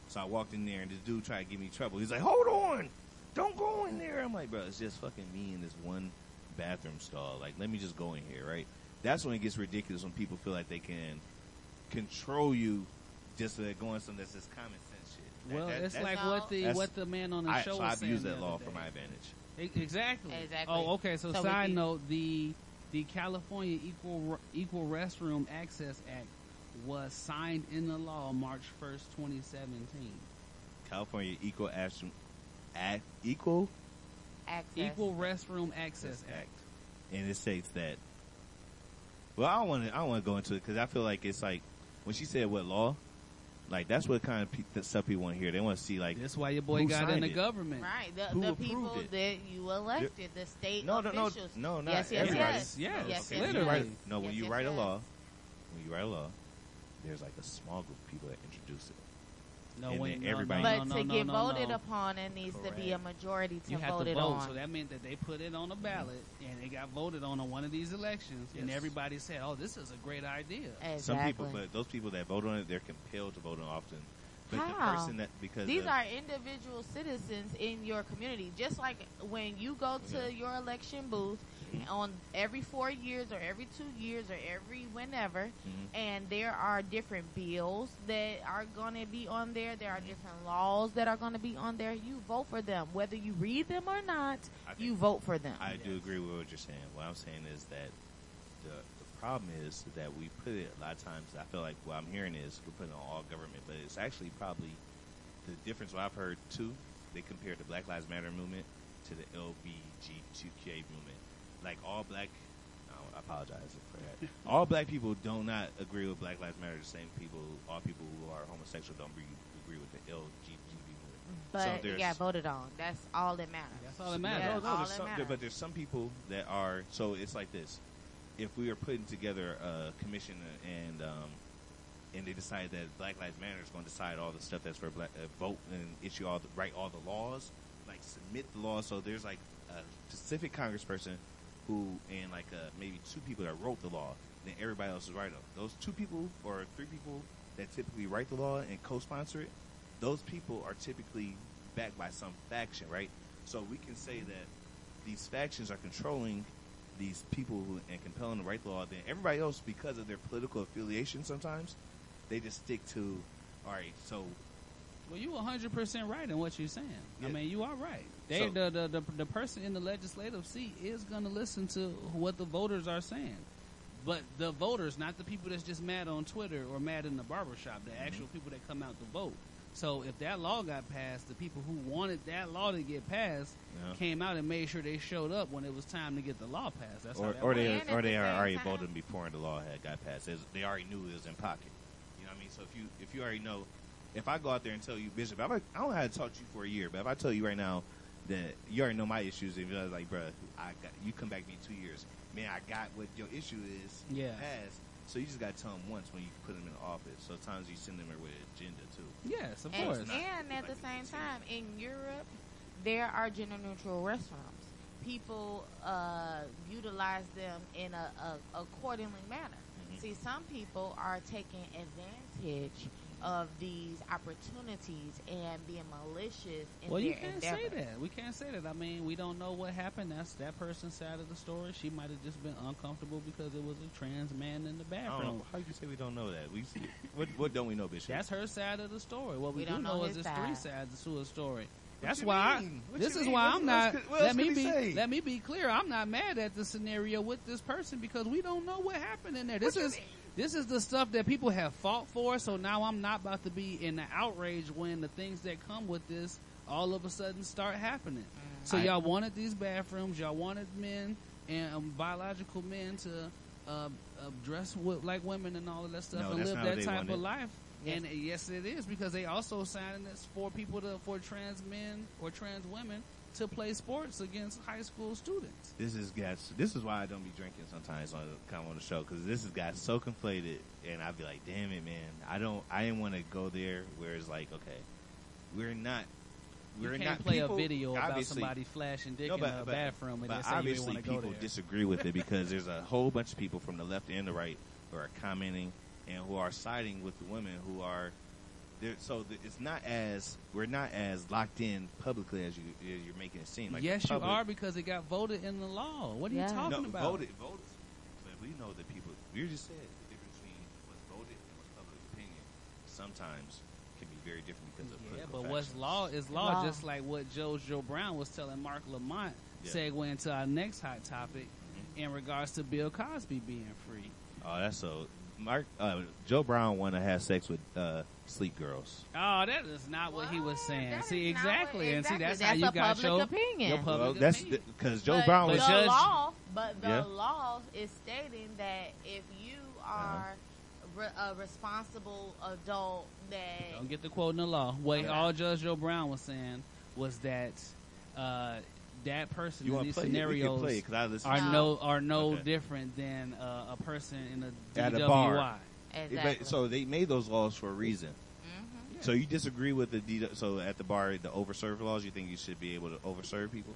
So I walked in there, and this dude tried to give me trouble. He's like, "Hold on, don't go in there." I'm like, "Bro, it's just fucking me in this one bathroom stall. Like, let me just go in here, right?" That's when it gets ridiculous when people feel like they can control you just uh, going some that's just common sense Well, that- it's that's- like what the what the man on the I- show so I've used that law day. for my advantage. Exactly. Exactly. Oh, okay. So, So side note: the the California Equal Equal Restroom Access Act was signed into law March first, twenty seventeen. California Equal Action Act Equal Access. Equal Restroom Access Act. and it states that. Well, I don't want to. I don't want to go into it because I feel like it's like when she said what law, like that's what kind of pe- the stuff people want to hear. They want to see like That's why your boy got in the it. government. Right, the, the people it? that you elected, the state No, no, no, officials. no, not yes, yes, everybody. yes, Yes, yes, okay, yes, when you yes. write, no, when Yes, you yes, write a law, when you write a law, there's like a small group of people that introduce it. No, And wait, then no, everybody- no, But no, no, to no, get no, voted no. upon, it needs to be a majority to You have vote to it vote, on. so that meant that they put it on a ballot, and it got voted on on one of these elections, and Yes. everybody said, "Oh, this is a great idea." Some people, but those people that vote on it, they're compelled to vote on it often. But the person that because These of- are individual citizens in your community. Just like when you go to Yeah. your election booth Mhm. on every four years or every two years or every whenever, Mhm. and there are different bills that are going to be on there. There are Mm-hmm. different laws that are going to be on there. You vote for them, whether you read them or not. You vote for them. I do agree with what you're saying. What I'm saying is that the, the problem is that we put it a lot of times. I feel like what I'm hearing is we're putting on all government, but it's actually probably the difference. What I've heard too, they compared the Black Lives Matter movement to the LBGTQ movement. Like all black, I apologize for that. all black people do not agree with Black Lives Matter. The same people, all people who are homosexual don't agree, agree with the LGBT movement. But So it got voted on. That's all that matters. That's all that matters. no, Yeah, no, all that some, matters. but there's some people that are so it's like this. If we are putting together a commission and um, and they decide that Black Lives Matter is going to decide all the stuff that's for black uh, vote and issue all the write all the laws, like submit the laws. So there's like a specific congressperson who and like uh, maybe two people that wrote the law. Then everybody else is writing. Those two people or three people that typically write the law and co-sponsor it, those people are typically backed by some faction, right? So we can say that these factions are controlling these people who, and compelling to write the law. Then everybody else, because of their political affiliation, sometimes they just stick to, all right. So Well, you 100% right in what you're saying. I mean, you are right. They, So- the, the, the, the person in the legislative seat is going to listen to what the voters are saying. But the voters, not the people that's just mad on Twitter or mad in the barbershop, the mm-hmm. actual people that come out to vote. So if that law got passed, the people who wanted that law to get passed Yeah. came out and made sure they showed up when it was time to get the law passed. That's or, that or they And or they the are same already time- voted before the law had got passed. There's- They already knew it was in pocket. You know what I mean? So if you if you already know, if I go out there and tell you, Bishop, I'm like, I don't know how to talk to you for a year, but if I tell you right now that you already know my issues, if you're like, bruh, I got you come back to me in two years, man, I got what your issue is. Yeah. Passed. So you just got to tell them once when you put them in the office. So sometimes you send them there with an agenda too. Yes, of and, course. and at the same time, in Europe, there are gender neutral restaurants. People uh, utilize them in a, a accordingly manner. Mm-hmm. See, some people are taking advantage of these opportunities and being malicious in Well, their you can't endeavors. say that. We can't say that. I mean, we don't know what happened. That's that person's side of the story. She might have just been uncomfortable because it was a trans man in the I don't bathroom. know. How you say we don't know that? We see, what what don't we know, Bishop? That's her side of the story. What we, We do don't know, know is his there's three sides to a story. That's why. I, this is mean? why What- I'm not. could- let me be. say? Let me be clear. I'm not mad at the scenario with this person because we don't know what happened in there. This you is this is the stuff that people have fought for. So now I'm not about to be in the outrage when the things that come with this all of a sudden start happening. So I- y'all wanted these bathrooms. Y'all wanted men and um, biological men to uh, uh, dress with, like women and all of that stuff No, and live that type wanted. of life. Yes. And uh, yes, it is because they also signing this for people to for trans men or trans women to play sports against high school students. This is got. This is why I don't be drinking sometimes on the, come on the show because this has got so conflated, and I'd be like, "Damn it, man! I don't. I didn't want to go there where it's like, okay, we're not. You We're can't not play people- a video about somebody flashing dick No, in but- a but- bathroom and but you obviously want to go people disagree with it because there's a whole bunch of people from the left and the right who are commenting and who are siding with the women who are there. So th- it's not as we're not as locked in publicly as you as you're making it seem. Like yes, you are because it got voted in the law. What are Yeah. you talking no, about? Voted, voted. But we know that people. You just said the difference between what's voted and what's public opinion. Sometimes can be very different because of Yeah, political but what's law is law, Law. just like what Joe Joe Brown was telling Marc Lamont. Yeah. Segue into our next hot topic mm-hmm. in regards to Bill Cosby being free. Oh, that's so. Mark uh, Joe Brown want to have sex with uh, sleep girls. Oh, that is not what he was saying. see, is not what- exactly, and see that's, That's how you a got public your opinion. Your public Well, that's opinion. because Joe but Brown the was law, but the Yeah. law is stating that if you are re- a responsible adult, that Don't get the quote in the law. What Yeah. all Judge Joe Brown was saying was that uh, that person You in these play it? Scenarios play it, 'cause I listened are no are no Okay. different than uh, a person in a at DWI. a bar. Exactly. But- so they made those laws for a reason. Mm-hmm. So you disagree with the D- so at the bar the overserve laws? You think you should be able to overserve people?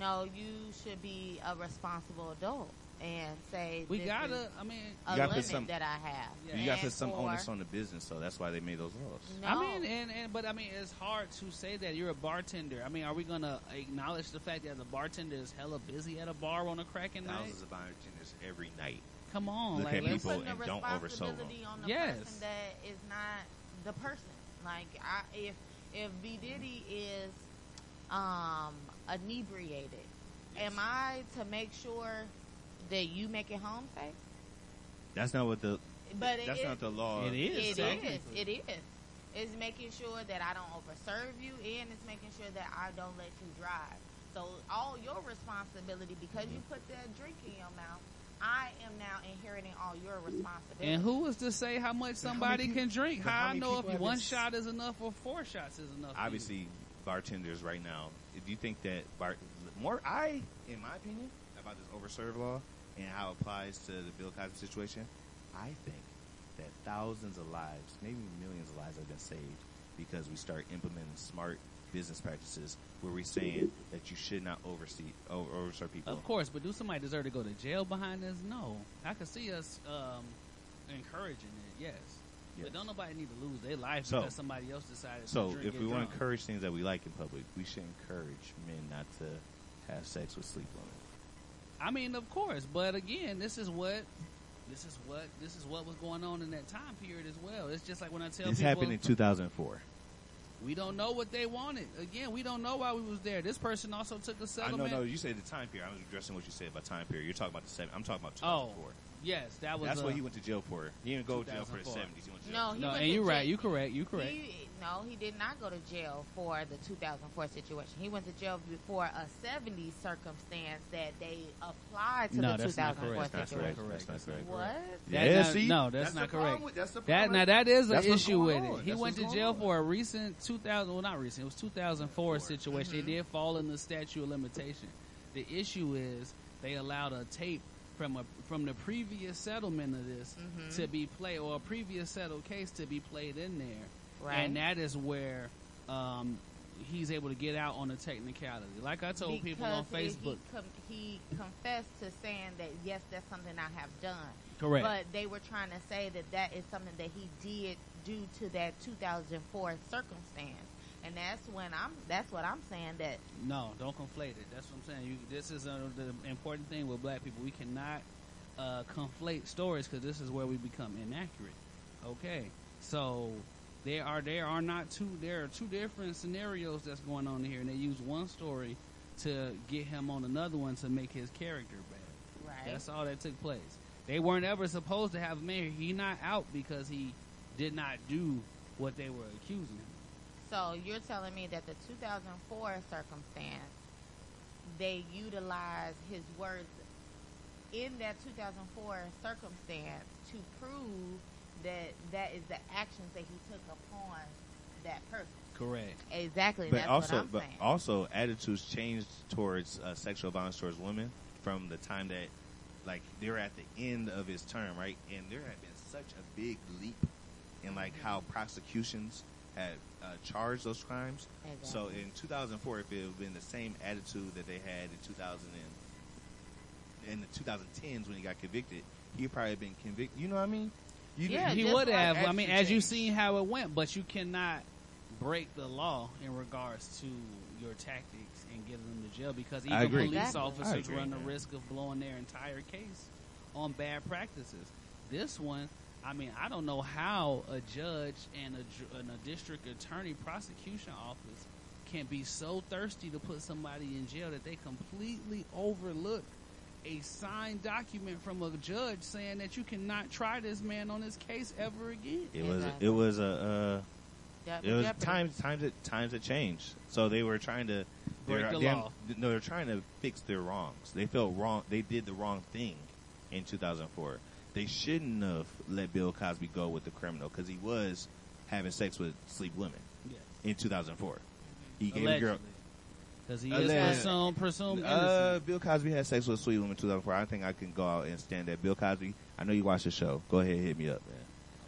no, you should be a responsible adult and say We this gotta. is I mean, a You gotta limit some- that I have. You got to put some for- onus on the business, so that's why they made those laws. I mean, and, and but I mean, it's hard to say that you're a bartender. I mean, are we gonna acknowledge the fact that the bartender is hella busy at a bar on a cracking night? Thousands of bartenders every night. Come on, look like, at let's- people putting and the don't oversold them. responsibility on the Yes. person that is not the person. Like I, if if B Diddy is um inebriated, am I to make sure that you make it home safe? That's not what the. But it that's is- not the law. It is. It is. technically. It is. It's making sure that I don't overserve you, and it's making sure that I don't let you drive. So all your responsibility because you put that drink in your mouth. I am now inheriting all your responsibility. And who is to say how much But how somebody many can drink? how How I know if one this- shot is enough or four shots is enough? Obviously, bartenders right now. Do you think that bar, more? I, in my opinion, about this overserve law and how it applies to the Bill Cosby situation, I think that thousands of lives, maybe millions of lives, have been saved because we start implementing smart business practices where we're saying that you should not oversee over, overserve people. Of course, but do somebody deserve to go to jail behind this? No. I could see us um, encouraging it, yes. Yes. But don't nobody need to lose their life So- because somebody else decided So, if we want to encourage things that we like in public, we should encourage men not to have sex with sleep women. I mean, of course, but again, this is what this is what this is what was going on in that time period as well. It's just like when I tell people. This people happened in 2004. we don't know what they wanted. Again, we don't know why we was there. This person also took a I settlement. know, no, no, you said the time period. I was addressing what you said about time period. You're talking about the seven. I'm talking about 2004. Oh, 2004. yes, that was. That's uh, what he went to jail for. He didn't go to jail for the 2004. 70s. He went to jail. No, for he No, and you're right. jail- You correct. You correct. He, no, he did not go to jail for the 2004 situation. He went to jail before a 70s circumstance that they applied to No, the that's not 2004 correct. That's situation. correct. That's not correct. What? That Yeah, not- see? no, that's, That's not correct. with- that's the that problem. now that is an issue with it. He That's went to jail going for a recent 2000, well not recent, it was 2004 situation. Mm-hmm. They did fall in the statute of limitation. The issue is they allowed a tape from a from the previous settlement of this Mhm. to be played or a previous settled case to be played in there, Right. and that is where. Um, He's able to get out on a technicality. Like I told people on Facebook, He, com- he confessed to saying that yes, that's something I have done. Correct. But they were trying to say that that is something that he did due to that 2004 circumstance, and that's when I'm. That's what I'm saying. That No, don't conflate it. That's what I'm saying. You, this is uh, the important thing with black people. We cannot uh, conflate stories because this is where we become inaccurate. Okay, so there are there are not two there are two different scenarios that's going on here, and they use one story to get him on another one to make his character bad. Right. That's all that took place. They weren't ever supposed to have him in here. He not out because he did not do what they were accusing him. So you're telling me that the 2004 circumstance, they utilized his words in that 2004 circumstance to prove that that is the actions that he took upon that person. Correct. Exactly. But that's also, what I'm but saying. also, attitudes changed towards uh, sexual violence towards women from the time that, like, they were at the end of his term, right? And there had been such a big leap in like how prosecutions had uh, charged those crimes. Exactly. So in 2004, if it had been the same attitude that they had in 2000 and in the 2010s when he got convicted, he'd probably been convicted. You know what I mean? You he would have. I mean, as you've seen how it went, but you cannot break the law in regards to your tactics and getting them to jail because even agree. police Exactly. Officers agree, run the man. risk of blowing their entire case on bad practices. This one, I mean, I don't know how a judge and a, and a district attorney prosecution office can be so thirsty to put somebody in jail that they completely overlook a signed document from a judge saying that you cannot try this man on this case ever again. It was it was a uh, Jeop- it was jeopardy. times times it times it changed. So they were trying to Break they're- the they're- law. No, they're trying to fix their wrongs. They felt wrong. They did the wrong thing in 2004. They shouldn't have let Bill Cosby go with the criminal because he was having sex with sleep women in 2004. He gave a girl. Allegedly. Because he is Alleged. presumed, presumed innocent. Uh, Bill Cosby had sex with a sweet woman in 2004. I think I can go out and stand that. Bill Cosby, I know you watch the show. Go ahead, hit me up, man.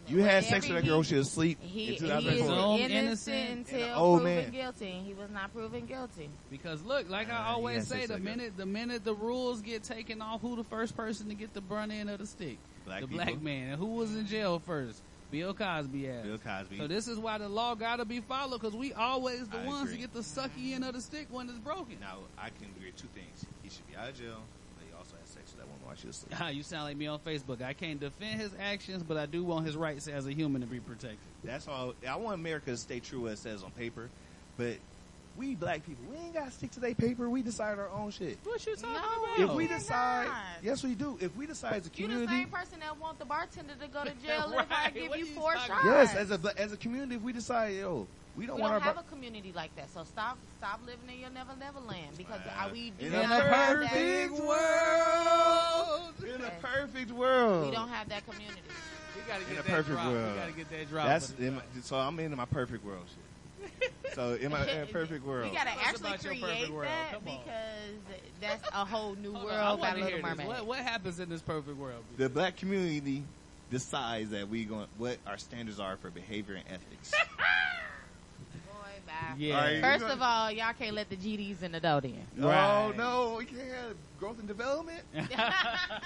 You had sex with that girl when she was asleep He, in he is 2004. innocent until old proven man. guilty. He was not proven guilty. Because look, like I Uh, he always say, the minute the minute the rules get taken off, who the first person to get the brunt end of the stick? Black the people. black man. And who was in jail first? Bill Cosby ass. Bill Cosby. So this is why the law got to be followed because we always the I ones agree. to get the sucky end of the stick when it's broken. Now I can agree with two things. He should be out of jail, but he also had sex with that woman while she was asleep. Ah, you sound like me on Facebook. I can't defend his actions, but I do want his rights as a human to be protected. That's all. I want America to stay true as it says on paper, but we black people, we ain't gotta stick to their paper. We decide our own shit. What you talking No, If we decide, not. yes, we do. If we decide as a You the same person that want the bartender to go to jail if I give What you four shots. yes, as a as a community, if we decide, yo, we don't we want don't our have bar- a community like that. So stop stop living in your never never land because Wow. uh, we do In not a have perfect that. world, in a perfect world, We don't have that community. We gotta in get a that perfect drop. world. We gotta get that drop. That's in my, so I'm into my perfect world shit. So in my in perfect world, We gotta actually about your create perfect world. that Come on. because that's a whole new Hold world on, I by Little. Mermaid. What, what happens in this perfect world? the black community decides that we going what our standards are for behavior and ethics. Boy, bye. Yeah. All right, First we of all, y'all can't let the GDs in the dough then. Oh no, we can't have growth and development.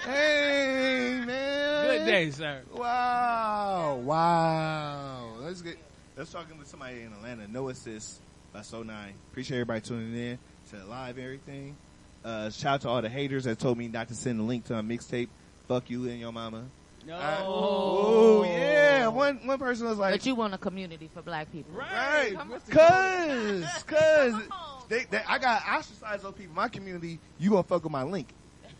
hey man, Good day, sir. Wow, wow. Let's get let's talking with somebody in Atlanta. No assist by So Nine. Appreciate everybody tuning in to the live and everything. Uh, shout out to all the haters that told me not to send the link to my mixtape. Fuck you and your mama. No. I- oh yeah, one one person was like, But you want a community for black people. Right, Come on. cause, cause they, they, I got ostracized those people. in My community, you gonna fuck with my link.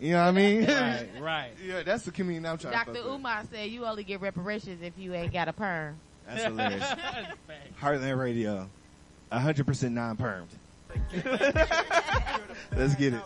You know what I mean? Right, right. yeah, that's the community I'm trying to Dr. fuck with. Umar said you only get reparations if you ain't got a perm. That's hilarious. Heartland Radio, hundred percent non-permed. Let's get it.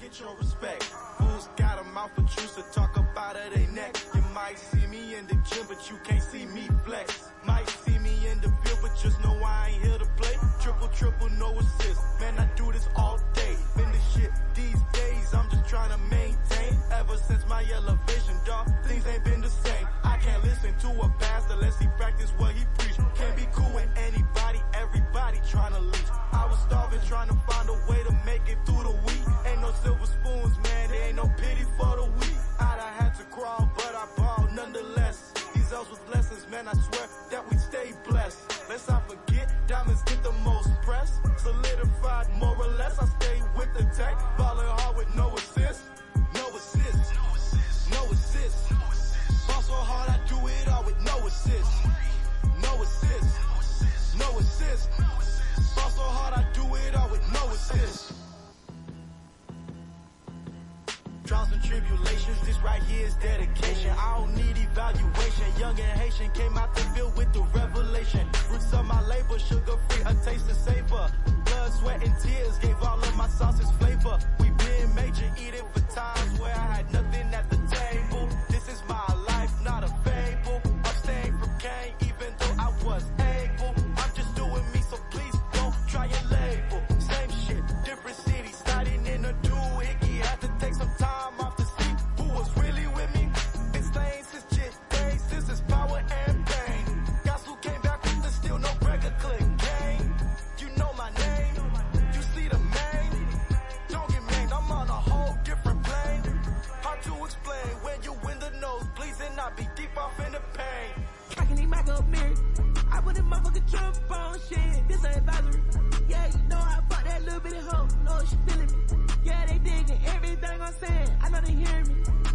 Get your respect. Fools got a mouth for truth to talk about it, they neck. You might see me in the gym, but you can't see me flex. Might see me in the field, but just know I ain't here to play. Triple, triple, no assist. Man, I do this all day. Been the shit these days, I'm just trying to maintain. Ever since my elevation, dog, things ain't been the same. Can't listen to a pastor unless he practice what he preach. Can't be cool with anybody, everybody trying to leech. I was starving, trying to find a way to make it through the week. Ain't no silver spoons, man, there ain't no pity for the weak. I'd have had to crawl, but I balled nonetheless. These L's was blessings, man, I swear that we stay blessed. Let's not forget, diamonds get the most press. Solidified more or less, I stay with the tech. Ballin' hard trials and tribulations. This right here is dedication. I don't need evaluation. Young and Haitian came out the field with the revelation. Roots of my labor, sugar free, a taste of savor. Blood, sweat, and tears gave all of my sauces flavor. We been major, eating for times where I had nothing at the trip on shit, this ain't advisory. Yeah, you know I fuck that little bitty hoe, No, she feeling me. Yeah, they digging everything I'm saying, I know they hear me.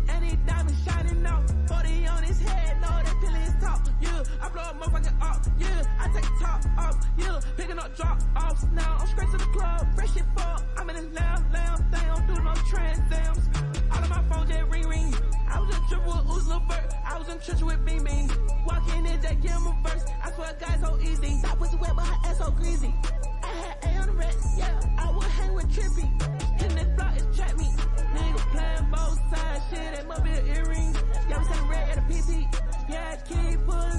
And these diamonds shining off, 40 on his head, No, that feeling is top. Yeah, I blow a motherfucker up, yeah, I take the top off, yeah, picking up drop offs now. I'm straight to the club, fresh shit fuck, I'm in a loud, loud thing, I'm doing no trans dams. All of my phone just ring ring, I was just tripping with Uzla Burt. I was in church with Bing Bing. Walking in that camera verse. I swear guys so easy. I was wet, but her ass so greasy. I had A on the rest, yeah. I would hang with Trippy. And this block is trap me. nigga. playing both sides. Shit, that must be the earrings. Y'all was red at the PT. Yeah, keep pulling.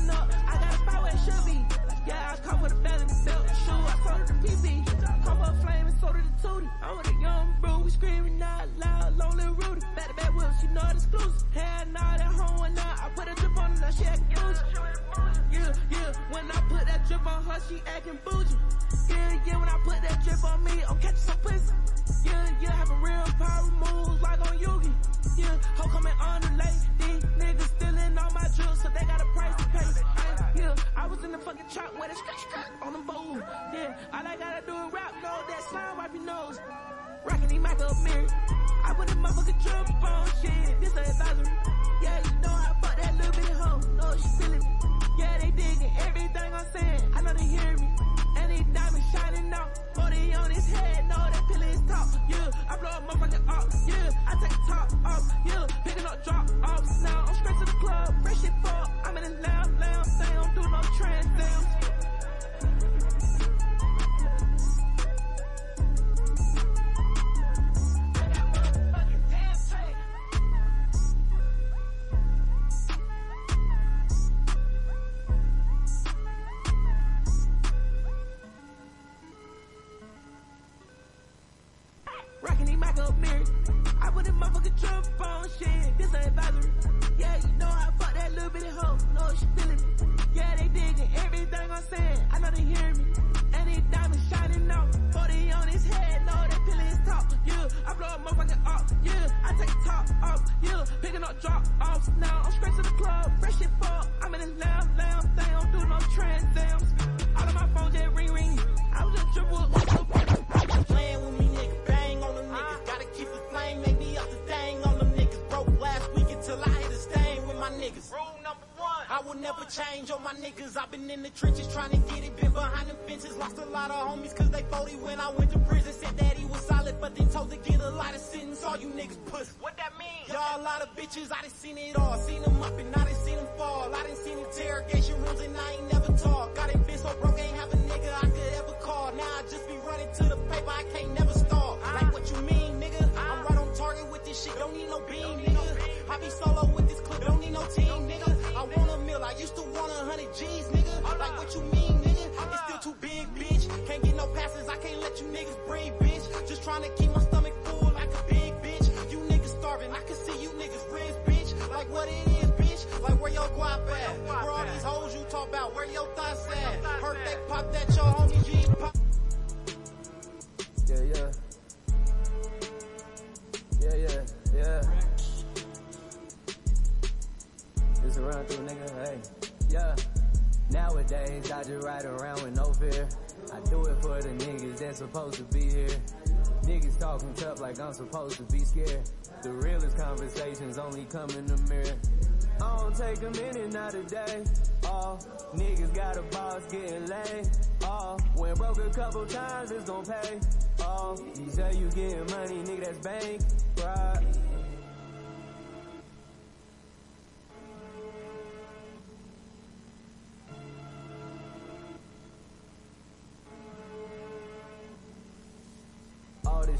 bitches, I done seen it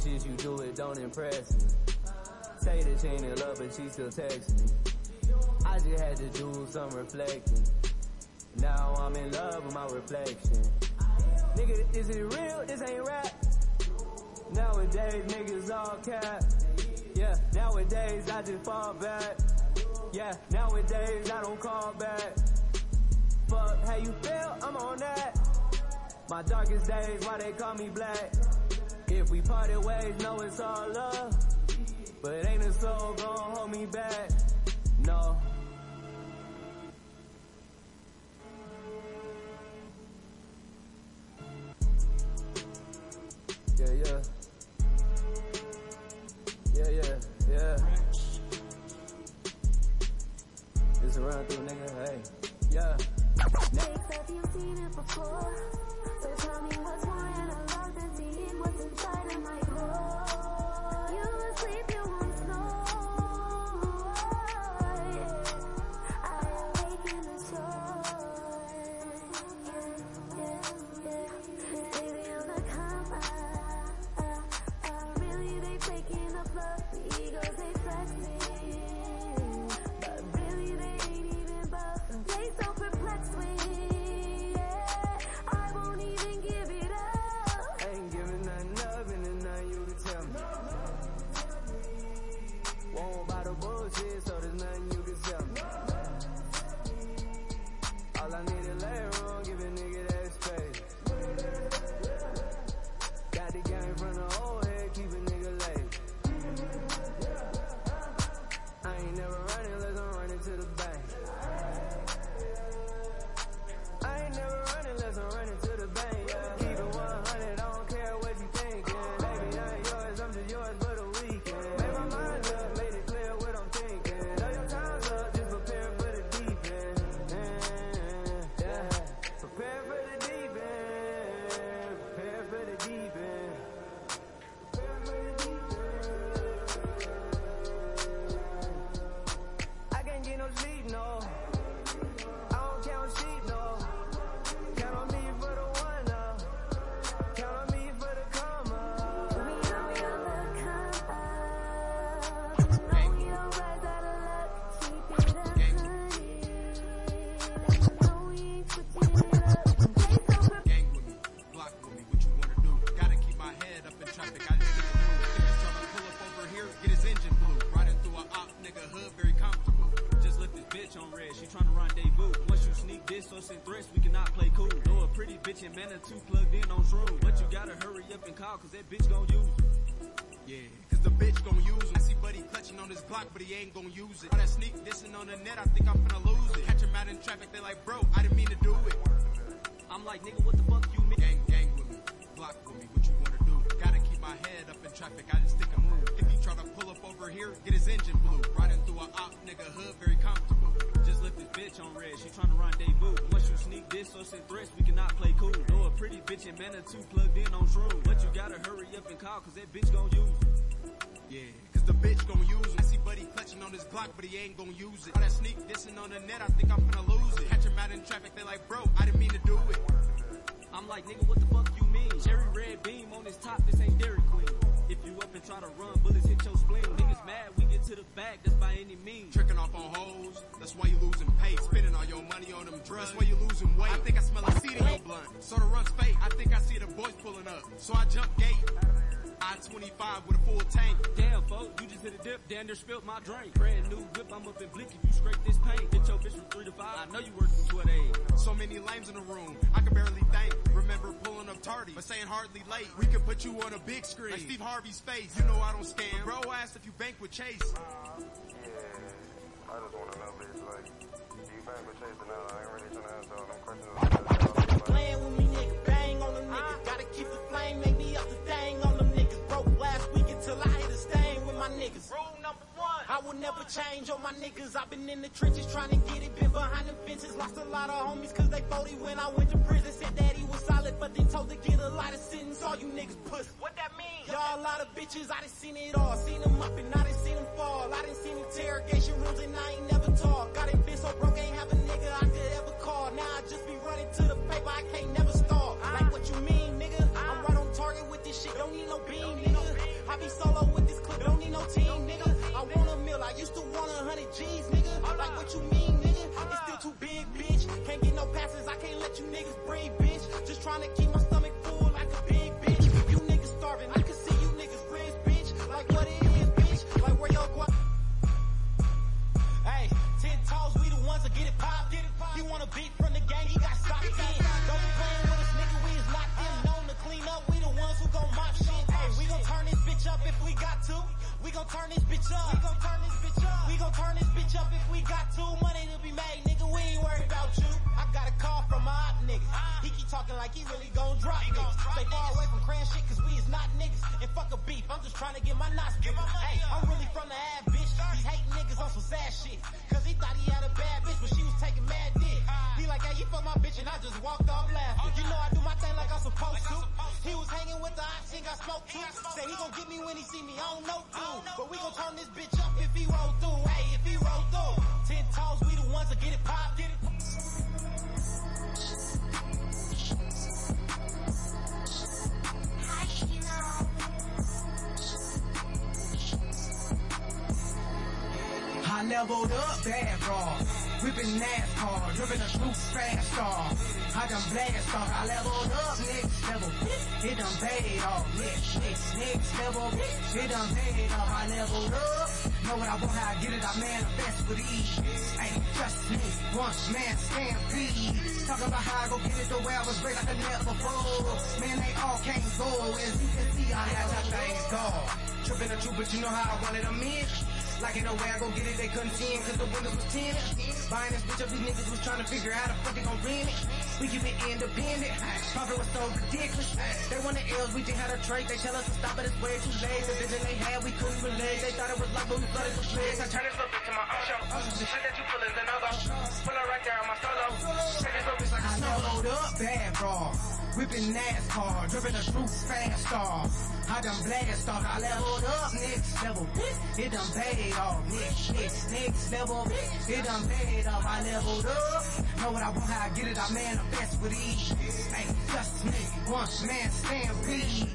shit you do, it don't impress me. Say that she ain't in love, but she still text me. I just had to do some reflecting. Now I'm in love with my reflection. Nigga, is it real? This ain't rap. Nowadays, niggas all cap. Yeah, nowadays I just fall back. Yeah, nowadays I don't call back. Fuck how you feel, I'm on that. My darkest days, why they call me black? If we parted ways, know it's all love. But ain't a soul gon' hold me back. No. Yeah, yeah. Yeah, yeah, yeah. It's a run through, nigga. Hey, yeah. Makes have you seen it before? So tell me what's more inside of my core. You asleep, you but he ain't gon' use it. All that sneak dissing on the net, I think I'm finna lose it. Catch him out in traffic, they like, bro, I didn't mean to do it. I'm like, nigga, what the fuck you mean? Gang, gang with me, block with me, what you wanna do? Gotta keep my head up in traffic, I just stick a move. If he try to pull up over here, get his engine blue. Riding through a op nigga hood, very comfortable. Just left this bitch on red, she tryna rendezvous. Once you sneak this or send threats, we cannot play cool. Know a pretty bitch in Manitou plugged in on shroom. But you gotta hurry up and call, cause that bitch but he ain't gon' use it. All that sneak dissing on the net, I think I'm gonna lose it. Catch him out in traffic, they like, bro, I didn't mean to do it. I'm like, nigga, what the fuck you mean? Cherry red beam on his top, this ain't Dairy Queen. If you up and try to run, bullets hit your spleen. Niggas mad, we get to the back, that's by any means. Tricking off on hoes, that's why you losing pay. Spending all your money on them drugs, that's why you losing weight. I think I smell a seed in your blunt. So the run's fake, I think I see the boys pulling up. So I jump gate. I-25 with a full tank. Damn, folk, you just hit a dip, damn near spilled my drink. Brand new whip, I'm up in blick if you scrape this paint. Get your bitch from 3 to 5, I know you work from 2 to 8. So many lames in the room, I can barely think. Remember pulling up tardy, but saying hardly late. We could put you on a big screen, like Steve Harvey's face. You know I don't scam. Bro asked if you bank with Chase. Yeah, I just wanna know, bitch, like, do you bang with Chase or not? I ain't really tryna ask all them questions. Never change on my niggas. I've been in the trenches trying to get it, been behind the fences. Lost a lot of homies cause they 40 when I went to prison. Said that he was solid, but then told to get a lot of sentence. All you niggas pussy. What that mean? Y'all a lot of bitches, I done seen it all. Seen them up and I done seen them fall. I done seen interrogation rooms and I ain't never talk. Got done been so broke, ain't have a nigga I could ever call. Now I just be running to the paper, I can't never stop. Ah. Like what you mean, nigga? I'm ah. right on target with this shit, don't need no beam, nigga. I be solo with this clip, don't need no team, nigga. I want a meal, I used to want a hundred G's, nigga. Like what you mean, nigga? It's still too big, bitch. Can't get no passes, I can't let you niggas breathe, bitch. Just trying to keep my stomach full like a big bitch. We gon' turn this bitch up. We gon' turn this bitch up. We gon' turn this bitch up if we got to. Money to be made, nigga, we ain't worried about you. Got a call from my op nigga. He keep talking like he really gon' drop niggas. Stay far away from crayon shit cause we is not niggas. And fuck a beef, I'm just trying to get my knots bigger. Hey, I'm really from the ad bitch. These hating niggas on some sad shit. Cause he thought he had a bad bitch, but she was taking mad dick. He like, hey, you fuck my bitch and I just walked off laughing. You know I do my thing like I'm supposed to. He was hanging with the ops, he got smoked too. Say he gon' get me when he see me, I don't know dude. But we gon' turn this bitch up if he roll through. Hey, if he roll through. Ten toes, we the ones that get it pop. Get it I leveled up bad raw. Whipping NASCAR, driven a true fast car. I done blast off, I leveled up next level. It done paid off, next, next, next level. It done paid off, I leveled up. Know what I want, how I get it, I manifest with ease. Ain't trust me, one man stampede. Talk about how I go get it the way I was great like a never before. Man, they all can't go, as you can see, I had that thing gone. Tripping the truth, but you know how I wanted them in. Like it no way I go get it, they couldn't see him cause the windows was tinted. Buying this bitch up, these niggas was trying to figure out how the fuck they gon' rent it. We keep it independent. Profit was so ridiculous. They want the L's, we didn't have a trade. They tell us to stop, but it's way too late. The vision they had, we couldn't relate. They thought it was like, but we flooded the place. I turn this little bitch to my own show. Shit that you pull is the no-go. Pull it right there on my solo. Take this little bitch like a snow load up, bad raw. Whipping NASCAR, driven a true fast car. I done blast off, I leveled up next level. It done paid off, next, next, next level. It done paid off, I leveled up. Know what I want, how I get it, I manifest with ease. Ain't just me, one man stampede.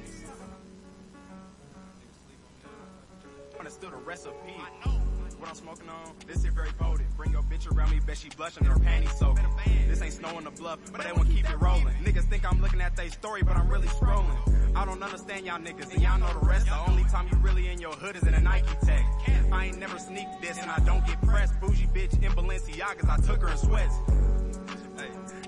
Understood a recipe. What I'm smoking on, this shit very potent. Bring your bitch around me, bet she blushing her panties soaking. This ain't snowing the bluff, but they won't keep it rolling. Niggas think I'm looking at they story, but I'm really scrolling. I don't understand y'all niggas, and y'all know the rest. The only time you really in your hood is in a Nike tag. I ain't never sneak this, and I don't get pressed. Bougie bitch in Balenciagas, I took her in sweats.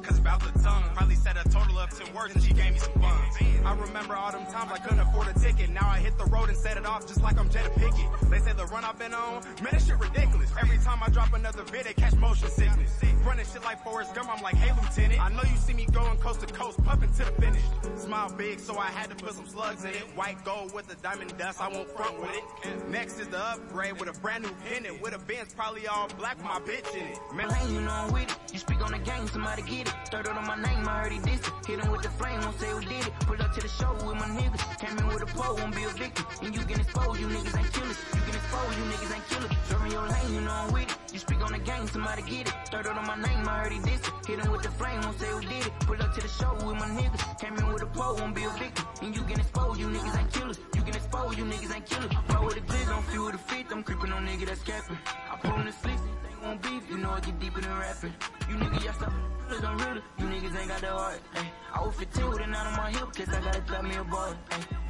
Cause about the tongue, probably said a total of 10 words and she gave me some funds. I remember all them times I couldn't afford a ticket. Now I hit the road and set it off just like I'm Jada Pickett. They say the run I've been on, man, that shit ridiculous. Every time I drop another vid, they catch motion sickness. Running shit like Forrest Gump, I'm like, hey, Lieutenant. I know you see me going coast to coast, puffing to the finish. Smile big, so I had to put some slugs in it. White gold with the diamond dust, I won't front with it. Next is the upgrade with a brand new pennant. With a Benz probably all black with my bitch in it. Man, you know I'm with it. You speak on the game, somebody get it. Third on my name, I heard he dissed it. Hit him with the flame, won't say who did it. Pull up to the show with my niggas. Came in with a pole, won't be a victim. And you get exposed, you niggas ain't killers. You get exposed, you niggas ain't killers. Serving your lane, you know I'm with it. You speak on the game, somebody get it. Third on my name, I heard he dissed it. Hit him with the flame, won't say who did it. Pull up to the show with my niggas. Came in with a pole, won't be a victim. And you get exposed, you niggas ain't killers. You get exposed, you niggas ain't killers. Roll with the glizz, don't feel the fit. I'm creeping on nigga that's capping. I pull in the they won't beef. You know I get deeper than rapping. You niggas, y'all stop. Cause I'm real, you niggas ain't got the heart. Ay. I was 15 with a nine on my hip, guess I gotta drop me a. Ay.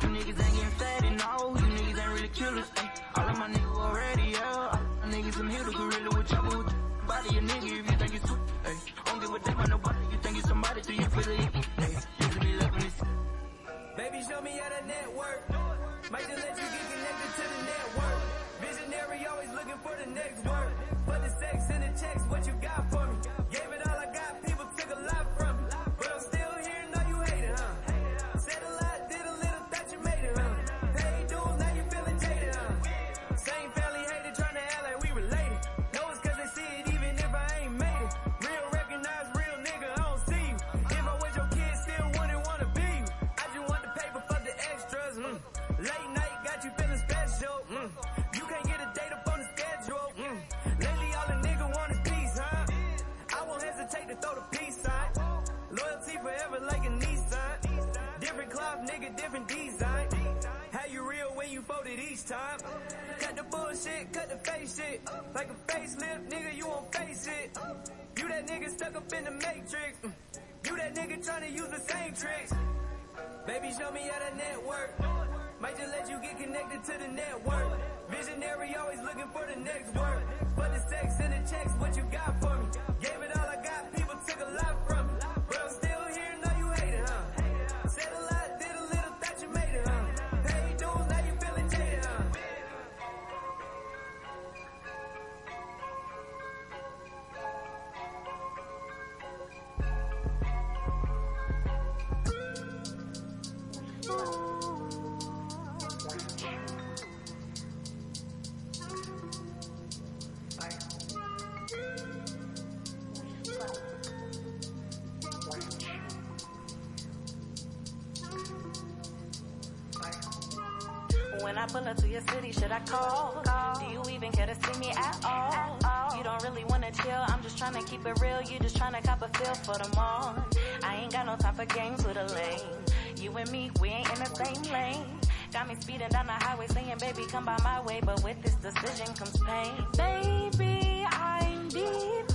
You niggas ain't getting fat and all, you niggas ain't really killers. Ay. All of my niggas already, yeah. All my niggas, here to gorilla with trouble with body a nigga if you think it's too. Ay. Don't give a damn about nobody, you think it's somebody till you feel it. Baby, show me how to network. Might just let you get connected to the network. Visionary, always looking for the next word. For the sex and the checks, what you got for me? Gave a Different design. How you real when you folded each time. Cut the bullshit, cut the face shit. Like a facelift, nigga, you won't face it. You that nigga stuck up in the matrix. You that nigga tryna use the same tricks. Baby, show me how to network. Might just let you get connected to the network. Visionary, always looking for the next work. For the sex and the checks, what you got for me? Gave it all I got, people took a lot from me. When I pull up to your city, should I call? Do you even care to see me at all? You don't really wanna chill, I'm just trying to keep it real. You just trying to cop a feel for them all. I ain't got no time for games with a lane. You and me, we ain't in the same lane. Got me speeding down the highway saying, baby, come by my way. But with this decision comes pain. Baby, I'm debating.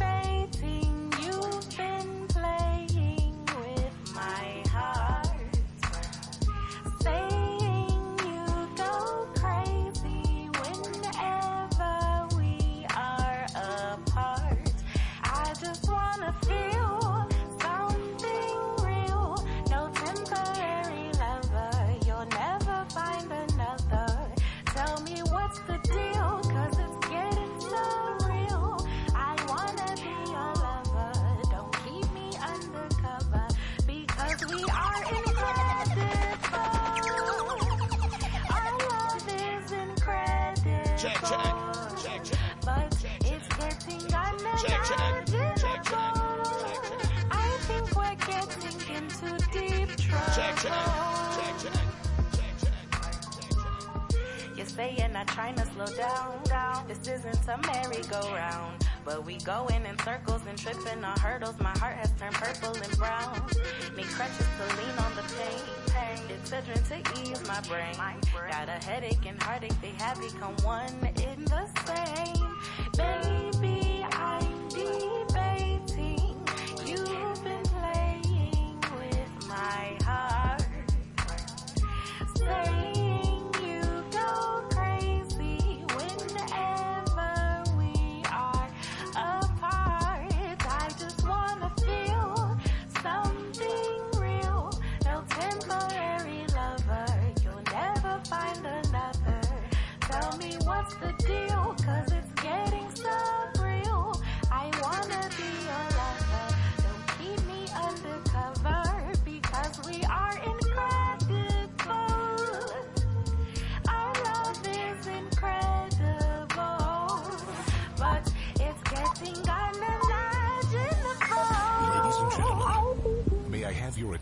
Saying I'm trying to slow down, down. This isn't a merry-go-round. But we going in circles and tripping on hurdles. My heart has turned purple and brown. Need crutches to lean on the pain. It's a to ease my brain. Got a headache and heartache, they have become one in the same. Baby,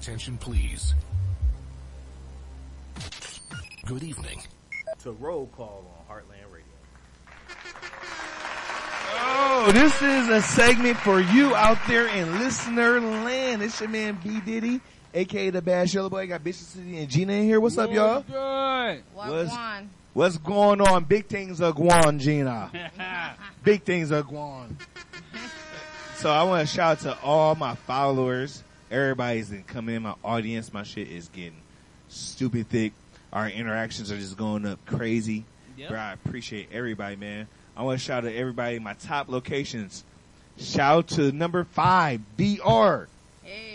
attention, please? Good evening. To roll call on Heartland Radio. Oh, this is a segment for you out there in listener land. It's your man B Diddy, aka the Bad Yellow Boy. Got Bishop City and Gina in here. What's up, y'all? Good. What's, what's going on? Big things are going, Gina. Big things are going. So I want to shout out to all my followers. Everybody's been coming in my audience. My shit is getting stupid thick. Our interactions are just going up crazy. Yep. Bro, I appreciate everybody, man. I want to shout out to everybody in my top locations. Shout out to number five, BR.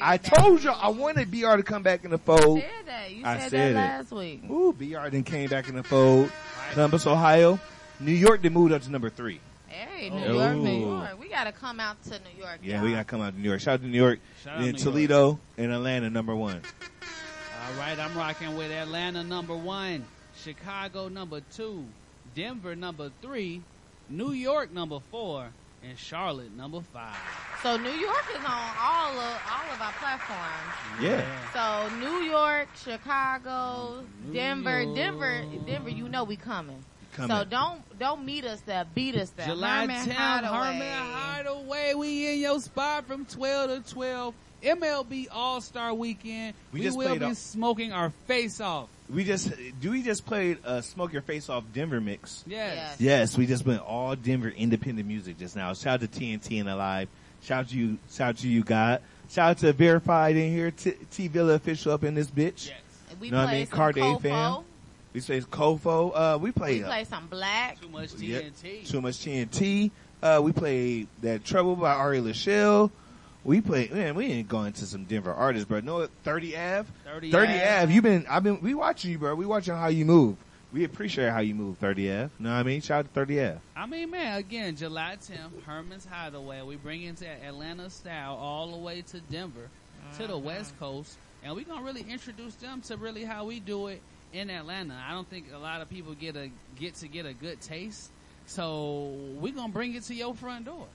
I told you I wanted BR to come back in the fold. said that. You I said, said that it. last week. Ooh, BR then came back in the fold. Columbus, Ohio. New York then moved up to number three. Hey, oh. New Oh. York, New York. We gotta come out to New York. Yeah, y'all. we gotta come out to New York. Shout out to New York. Shout out then New Toledo and Atlanta number one. All right, I'm rocking with Atlanta number one, Chicago number two, Denver number three, New York number four, and Charlotte number five. So New York is on all of all of our platforms. Yeah. So New York, Chicago, Denver, Denver, Denver. You know we coming. Coming. So don't don't meet us there. Beat us there. July Herman 10th, Hideaway. Herman Hideaway. We in your spot from 12 to 12. MLB All Star Weekend. We We, just will be a- smoking our face off. we just do we just played uh, "Smoke Your Face Off" Denver mix. Yes. Yes, we just went all Denver independent music just now. Shout out to TNT and Alive. Shout out to you, shout out to you, God. Shout out to Verified in here, T, T Villa official up in this bitch. Yes. We know what I mean? some Cardi Kofo. fam. We say Kofo. Uh, we play. We uh, play some black. Too much yeah, TNT. Too much TNT. Uh, we played that Trouble by Ari Lachelle. We played, man, we ain't going to some Denver artists, bro. Know what? 30 Ave? 30 Ave. Ave. You been, I've been, we watching you, bro. We watching how you move. We appreciate how you move, 30 Ave. Know what I mean? Shout out to 30 Ave. I mean, man, again, July 10th, Herman's Hideaway. We bring into Atlanta style all the way to Denver, to the West Coast, and we're gonna really introduce them to really how we do it in Atlanta. I don't think a lot of people get a get to get a good taste, so we're gonna bring it to your front door.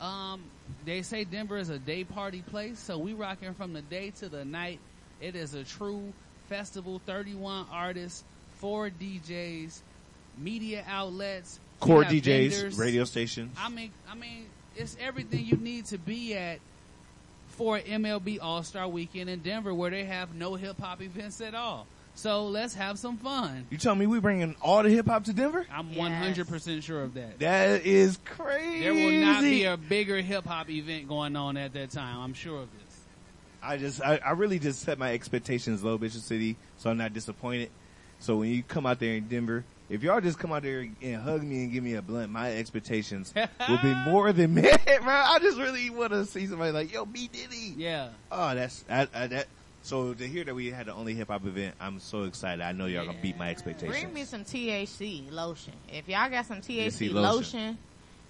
Um, they say Denver is a day party place, so we rocking from the day to the night. It is a true festival. Thirty-one artists, four DJs, media outlets, Core DJs, vendors. radio stations. I mean, I mean, it's everything you need to be at for MLB All Star Weekend in Denver, where they have no hip hop events at all. So let's have some fun. You tell me we bringing all the hip hop to Denver? I'm 100% sure of that. That is crazy. There will not be a bigger hip hop event going on at that time. I'm sure of this. I just, I, I really just set my expectations low, Bishop City, so I'm not disappointed. So when you come out there in Denver, if y'all just come out there and hug me and give me a blunt, my expectations will be more than met, bro. I just really want to see somebody like, yo, B Diddy. Yeah. Oh, that's, I, I, that, so to hear that we had the only hip hop event, I'm so excited. I know y'all gonna beat my expectations. Bring me some THC lotion. If y'all got some THC THC lotion. lotion.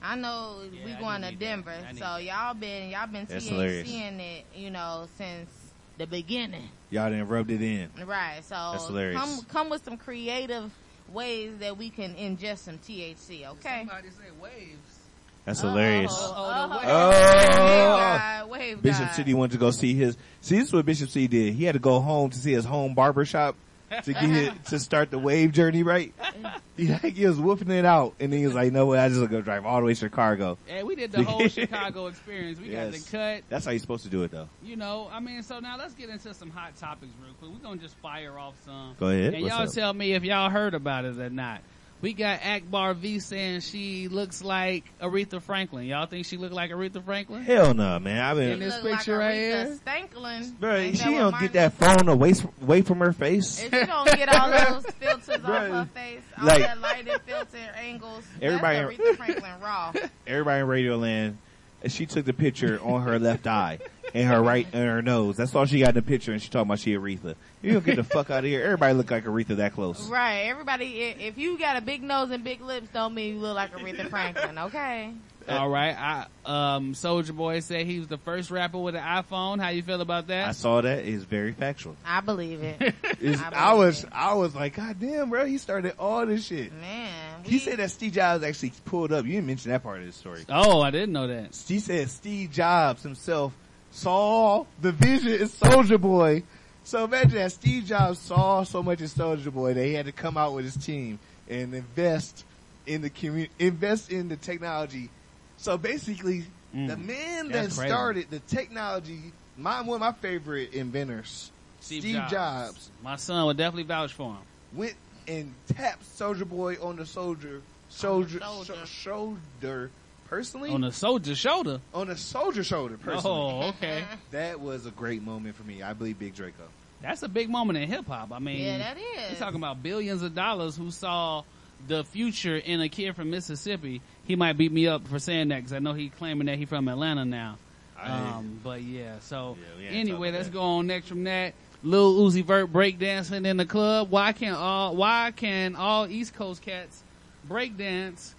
I know we I going to need Denver, that. So y'all been y'all been That's. THCing it, you know, since the beginning, Y'all didn't rubbed it in. right? So That's hilarious. come come with some creative ways that we can ingest some THC. Okay. Somebody say waves. That's hilarious. Oh, oh the Oh, Wave Bishop. City wanted to go see his. See, this is what Bishop City did. He had to go home to see his home barber shop to get it, to start the wave journey, right? He, like, he was whooping it out, and then he was like, "No, way, I just gonna go drive all the way to Chicago." Hey, we did the whole Chicago experience. We got the cut. That's how you're supposed to do it, though. You know, I mean, so now let's get into some hot topics real quick. We're gonna just fire off some. Go ahead. And What's y'all up? tell me if y'all heard about it or not. We got Akbar V saying she looks like Aretha Franklin. Y'all think she look like Aretha Franklin? Hell no, man. I've In this Look like picture right here. Stanklin. bro. Ain't She don't Martin get that phone away away from her face. If you don't get all those filters off her face, all Like- that lighted filter angles, Everybody- that's Aretha Franklin raw. Everybody in Radio Land, and she took the picture on her left eye and her right and her nose. That's all she got in the picture, and she talking about she Aretha. You don't get the fuck out of here. Everybody look like Aretha that close. Right. Everybody, if you got a big nose and big lips, don't mean you look like Aretha Franklin. Okay. All right. I, um, Soulja Boy said he was the first rapper with an iPhone. How you feel about that? I saw that. It's very factual. I believe it. It's- I I, believe was, I was like, God damn, bro, he started all this shit. Man, He said that Steve Jobs actually pulled up. You didn't mention that part of the story. Oh, I didn't know that. He said Steve Jobs himself saw the vision in Soulja Boy. So imagine that Steve Jobs saw so much in Soulja Boy that he had to come out with his team and invest in the community, invest in the technology. So basically, Mm. the man that crazy. started the technology, my one of my favorite inventors, Steve Steve, Jobs. Jobs. My son would definitely vouch for him. went and tapped Soulja Boy on the soldier, soldier, shoulder. sho- shoulder, personally On the soldier's shoulder. on the soldier shoulder, personally. Oh, okay. That was a great moment for me. I believe Big Draco. That's a big moment in hip hop. I mean, Yeah, that is. You're talking about billions of dollars who saw the future in a kid from Mississippi. He might beat me up for saying that because I know he's claiming that he's from Atlanta now. Um, but yeah, so Yeah, anyway, let's about go on next from that. Lil Uzi Vert breakdancing in the club. Why can't all Why can all East Coast cats breakdance?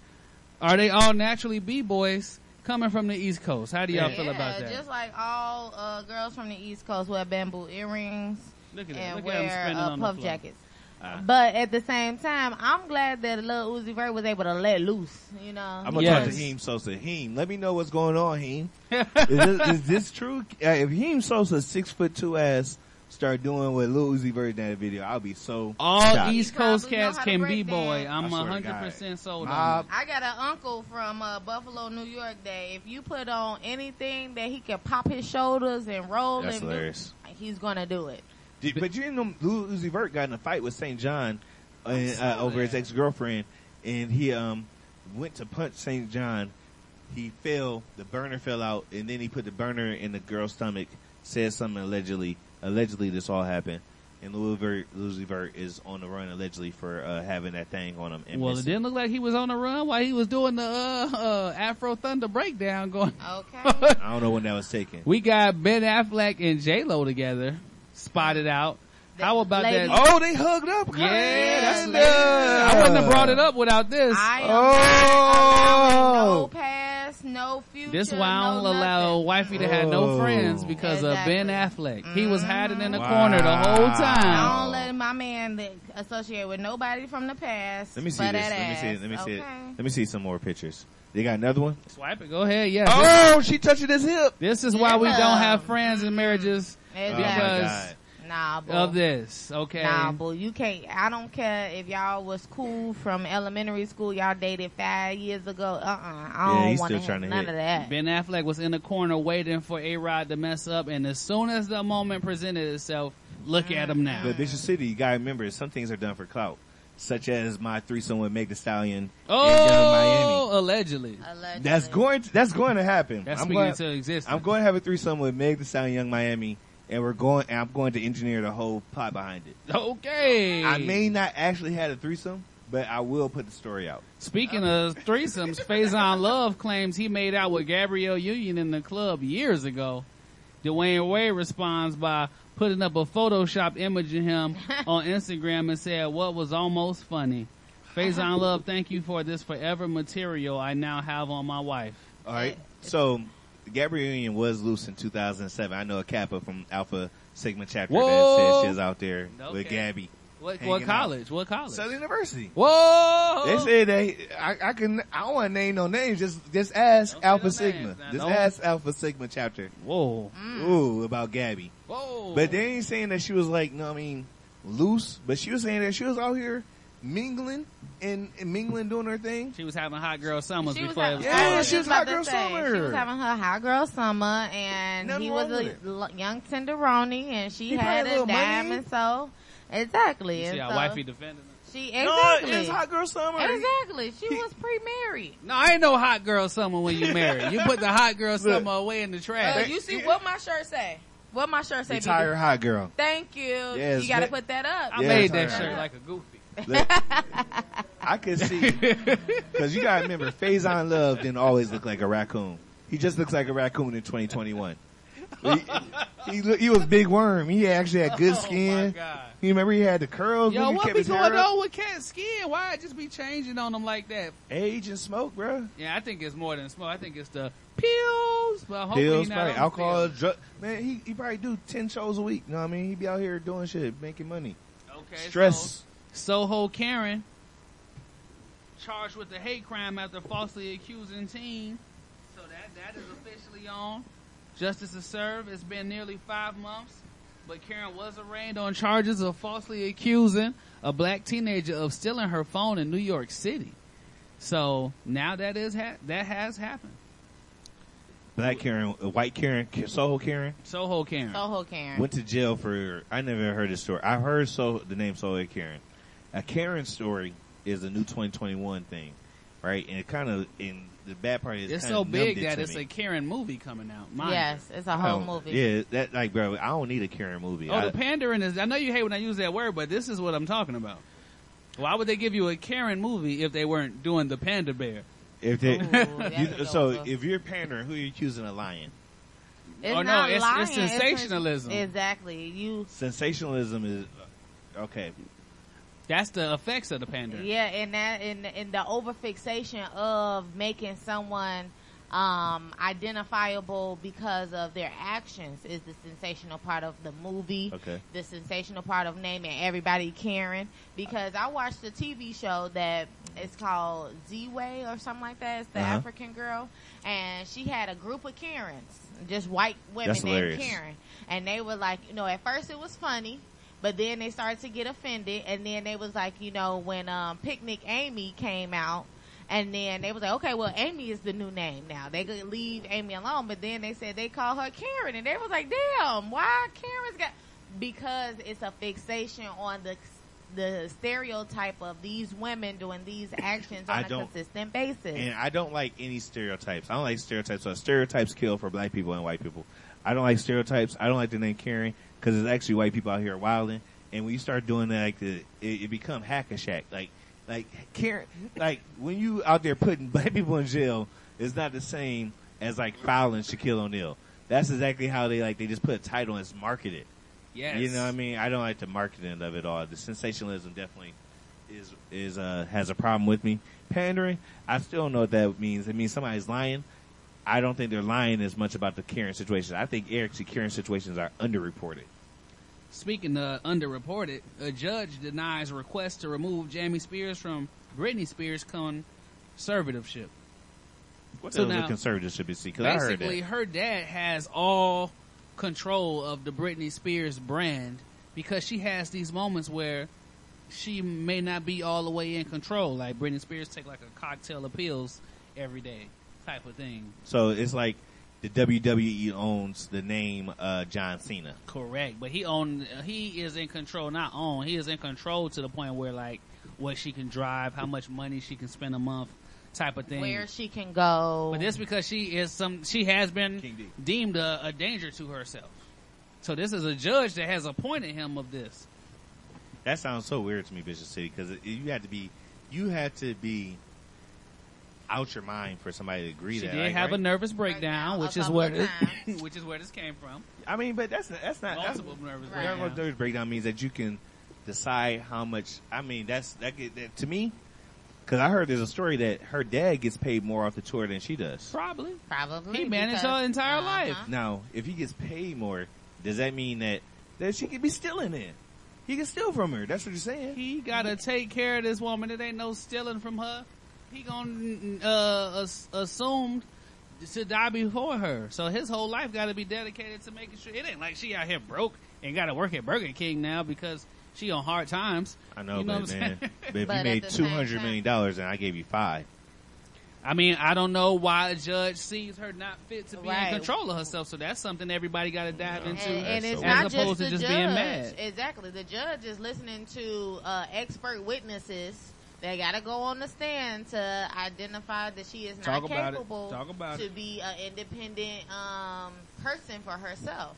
Are they all naturally b boys coming from the East Coast? How do y'all feel about Yeah, that? Just like all uh, girls from the East Coast wear bamboo earrings Look at that. and Look at 'em wear spinning uh, puff jackets. Ah. But at the same time, I'm glad that Lil Uzi Vert was able to let loose. You know, I'm gonna Yes. talk to Heem Sosa. Heem, let me know what's going on, Heem. is, this, is this true? Uh, if Heem Sosa, six foot two ass, start doing what Lil Uzi Vert in that video, I'll be so All shocked. East Coast probably cats can be b boy. dance. I'm I hundred percent sold on I got an uncle from uh, Buffalo, New York. That if you put on anything that he can pop his shoulders and roll That's and do, hilarious. he's gonna do it. Did- But you didn't know Lil Uzi Vert got in a fight with Saint Jhn uh, uh, over his ex girlfriend, and he um went to punch Saint Jhn. He fell, the burner fell out, and then he put the burner in the girl's stomach. Said something allegedly. Allegedly, this all happened, and Lil Vert, Lil Vert is on the run allegedly for uh, having that thing on him. And Well, it didn't look like he was on the run while he was doing the uh, uh, Afro Thunder breakdown. Going, okay. I don't know when that was taken. we got Ben Affleck and J Lo together, spotted out. How about lady- that? Oh, they hugged up. Yeah, that's Kinda. I wouldn't have brought it up without this. I am Oh. no past, no future. This why I don't no allow wifey to have no Oh. friends because of Ben Affleck. He was hiding in the Wow. corner the whole time. I don't let my man associate with nobody from the past. Let me see this. that Let me see. it. Let me see it. Let me see some more pictures. They got another one. Swipe it. Go ahead. Yeah. Oh, she touching his hip. This is why we don't have friends in marriages Exactly. because Nah, boo. of this. Okay. Nah, boo. You can't. I don't care if y'all was cool from elementary school. Y'all dated five years ago. Uh, uh I Yeah, don't he's want still to trying to none hit. of that. Ben Affleck was in the corner waiting for A Rod to mess up, and as soon as the moment presented itself, look at him now. But Bishop City, you gotta remember, some things are done for clout, such as my threesome with Meg The Stallion and Yung Miami. Oh, allegedly. That's going to, that's going to happen. That's I'm speaking going, into existence. I'm going to have a threesome with Meg The Stallion, Yung Miami, and we're going. And I'm going to engineer the whole plot behind it. Okay. I may not actually have a threesome, but I will put the story out. Speaking of threesomes, Faizon Love claims he made out with Gabrielle Union in the club years ago. Dwyane Wade responds by putting up a Photoshop image of him on Instagram and said, what was almost funny. Faizon Love, thank you for this forever material I now have on my wife. All right. So, Gabrielle Union was loose in 2007. I know a Kappa from Alpha Sigma chapter Whoa. that said she was out there with Gabby. What, what out. college? What college? Southern University. Whoa! They said they. I, I can. I don't want to name no names. Just just ask Alpha Sigma. Now, Just don't- ask Alpha Sigma chapter. Whoa. Ooh, about Gabby. Whoa. But they ain't saying that she was like, no, I mean, loose. But she was saying that she was out here mingling and, and mingling doing her thing. She was having hot girl summers She was before it having, was Yeah, college. she was about hot girl say, summer. She was having her hot girl summer, and Nothing he was a with it. l- young tenderoni, and she He had a a little dime, money. and so exactly. You and see how so wifey defending her? She No, exactly. it's hot girl summer. Exactly. She was pre-married. No, I ain't no hot girl summer when you married. You put the hot girl summer away in the Uh, trash. you see what my shirt say? What my shirt say? Retire hot girl. Thank you. Yes, you got to put that up. I Yeah, made that shirt like a goofy. Look, I could see because you gotta remember, Faizon Love didn't always look like a raccoon. He just looks like a raccoon in 2021. he, he, look- he was big worm. He actually had good oh, skin. You remember he had the curls. Yo, when he what kept be his going on with cat skin? Why it just be changing on them like that? Age and smoke, bro. Yeah, I think it's more than smoke. I think it's the pills. But hopefully Pills, probably alcohol, pills. drug. Man, he, he probably do 10 shows a week. You know what I mean? He be out here doing shit, making money. Okay, Stress. So, Soho Karen charged with a hate crime after falsely accusing teen. So that that is officially on. Justice is served. It's been nearly five months, but Karen was arraigned on charges of falsely accusing a black teenager of stealing her phone in New York City. So now that is ha- that has happened. Black Karen, uh, white Karen, Soho Karen. Soho Karen. Soho Karen. Went to jail for. I never heard this story. I heard so the name Soho Karen. A Karen story is a new 2021 thing, right? And it kind of in the bad part is It's so big it that it's me. a Karen movie coming out. Mind Yes, you. it's a whole Oh, movie. Yeah, that like, bro, I don't need a Karen movie. Oh, I- the pandering is. I know you hate when I use that word, but this is what I'm talking about. Why would they give you a Karen movie if they weren't doing the Panda Bear? if they, that's you- so if you're pandering, who are you choosing a lion? It's Oh, no, not it's- lying. it's sensationalism. exactly. You. Sensationalism is uh, okay. That's the effects of the pandering. Yeah, and that in in the overfixation of making someone um identifiable because of their actions is the sensational part of the movie. Okay. The sensational part of naming everybody Karen because I watched a TV show that it's called Z-Way or something like that. It's the Uh-huh. African girl and she had a group of Karens, just white women That's named hilarious. Karen. And they were like, you know, at first it was funny, but then they started to get offended, and then they was like, you know, when um, Picnic Amy came out, and then they was like, okay, well, Amy is the new name now. They could leave Amy alone, but then they said they call her Karen, and they was like, damn, why Karen's got? because it's a fixation on the the stereotype of these women doing these actions on a consistent basis. And I don't like any stereotypes. I don't like stereotypes. So stereotypes kill for black people and white people. I don't like stereotypes. I don't like the name Karen because there's actually white people out here wilding. And when you start doing that, like the, it, it become hack a Shaq. Like, like Karen, like when you out there putting black people in jail, it's not the same as like fouling Shaquille O'Neal. That's exactly how they like. They just put a title and it's marketed. Yes. You know what I mean? I don't like the marketing of it all. The sensationalism definitely is is uh has a problem with me. Pandering, I still don't know what that means. It means somebody's lying. I don't think they're lying as much about the Karen situation. I think actually Karen situations are underreported. Speaking of underreported, a judge denies request to remove Jamie Spears from Britney Spears' conservatorship. What So now- the conservatorship is? Because I heard Basically, her dad has all control of the Britney Spears brand because she has these moments where she may not be all the way in control. Like Britney Spears take like a cocktail of pills every day, type of thing. So it's like the WWE owns the name uh, John Cena. Correct, but he own he is in control. Not own, he is in control to the point where like what she can drive, how much money she can spend a month, type of thing. where she can go. But this because she is some, she has been deemed a, a danger to herself. So this is a judge that has appointed him of this. That sounds so weird to me, Bishop City, because you had to be, you had to be out your mind for somebody to agree She that. did like, have a nervous breakdown, a which is couple where of this, which is where this came from. I mean, but that's that's not that's, Multiple nervous nervous breakdown. nervous breakdown means that you can decide how much. I mean, that's that, get- that to me. Because I heard there's a story that her dad gets paid more off the tour than she does. Probably, probably. He managed because- her entire life. Uh-huh. Now, if he gets paid more, does that mean that that she could be stealing it? He can steal from her. That's what you're saying. He gotta take care of this woman. It ain't no stealing from her. He gonna uh, as- assume to die before her. So his whole life got to be dedicated to making sure. It ain't like she out here broke and got to work at Burger King now because she on hard times. I know, You know but what man, but if But you made the two same hundred million dollars and I gave you five, I mean, I don't know why a judge sees her not fit to be Right. in control of herself. So that's something everybody got to dive into, And, and it's as not opposed just to just judge. being mad. Exactly. The judge is listening to uh, expert witnesses. They got to go on the stand to identify that she is Talk not about it. capable Talk about to it. be an independent um, person for herself.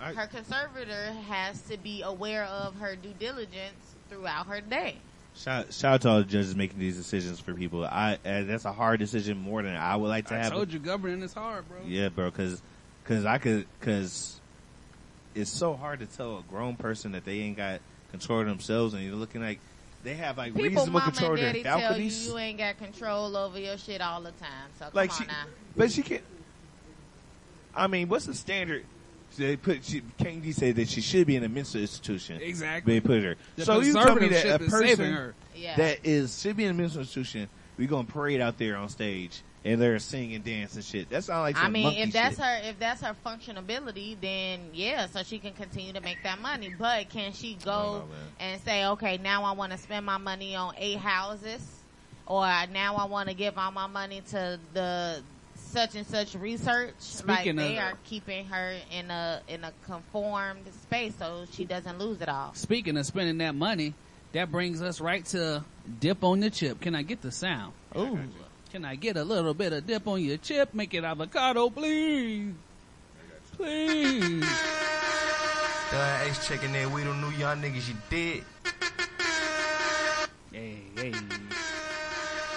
I- her conservator has to be aware of her due diligence throughout her day. shout, shout out to all the judges making these decisions for people. I uh, that's a hard decision more than I would like to I have. told you, governing is hard, bro. Yeah, bro, because cause I could because it's so hard to tell a grown person that they ain't got control of themselves, and you're looking like they have like People, reasonable mama control and of their daddy tell you you ain't got control over your shit all the time. So come Like on she, now. but she can't. I mean, what's the standard? They put she, KD said that she should be in a mental institution. Exactly. They put her. The so you tell me that a conservatorship is saving person her. Yeah. that is should be in a mental institution, we gonna parade out there on stage and they're singing, and dance and shit. That sounds like some I mean, if that's shit. her, if that's her functionability, then yeah, so she can continue to make that money. But can she go oh, and say, okay, now I want to spend my money on eight houses, or now I want to give all my money to the such and such research? Speaking like they of- are keeping her in a in a conformed space so she doesn't lose it all. Speaking of spending that money, that brings us right to dip on the chip. Can I get the sound? Ooh. Can I get a little bit of dip on your chip? Make it avocado, please. Please. Done Ace checking that we don't know y'all niggas you did. Hey, hey.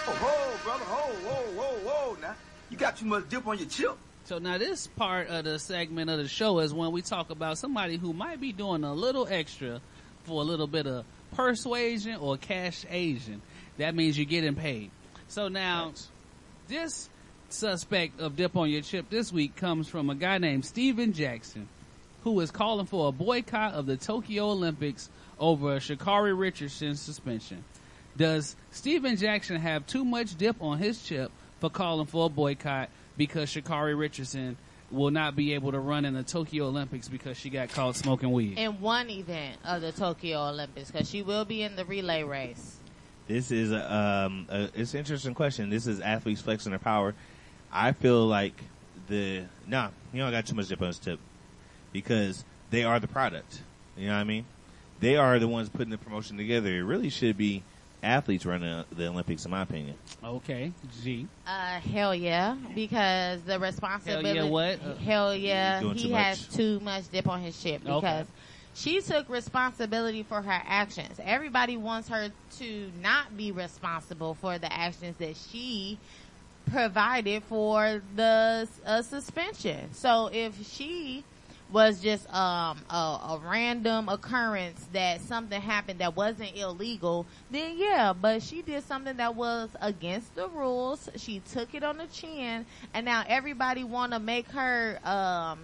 Oh, whoa, brother, whoa, whoa, whoa, whoa. Now, you got too much dip on your chip. So now this part of the segment of the show is when we talk about somebody who might be doing a little extra for a little bit of persuasion or cash Asian. That means you're getting paid. So now this suspect of dip on your chip this week comes from a guy named Stephen Jackson who is calling for a boycott of the Tokyo Olympics over Sha'Carri Richardson's suspension. Does Stephen Jackson have too much dip on his chip for calling for a boycott because Sha'Carri Richardson will not be able to run in the Tokyo Olympics because she got caught smoking weed? In one event of the Tokyo Olympics, because she will be in the relay race. This is a, um, a, it's an interesting question. This is athletes flexing their power. I feel like the nah, you don't got too much dip on his tip because they are the product. You know what I mean? They are the ones putting the promotion together. It really should be athletes running the Olympics, in my opinion. Okay, G. Uh, hell yeah, because the responsibility. Hell yeah, what? Uh, Hell yeah, he too has too much dip on his ship Okay. She took responsibility for her actions. Everybody wants her to not be responsible for the actions that she provided for the uh, suspension. So if she was just um, a, a random occurrence that something happened that wasn't illegal, then yeah, but she did something that was against the rules. She took it on the chin, and now everybody want to make her um,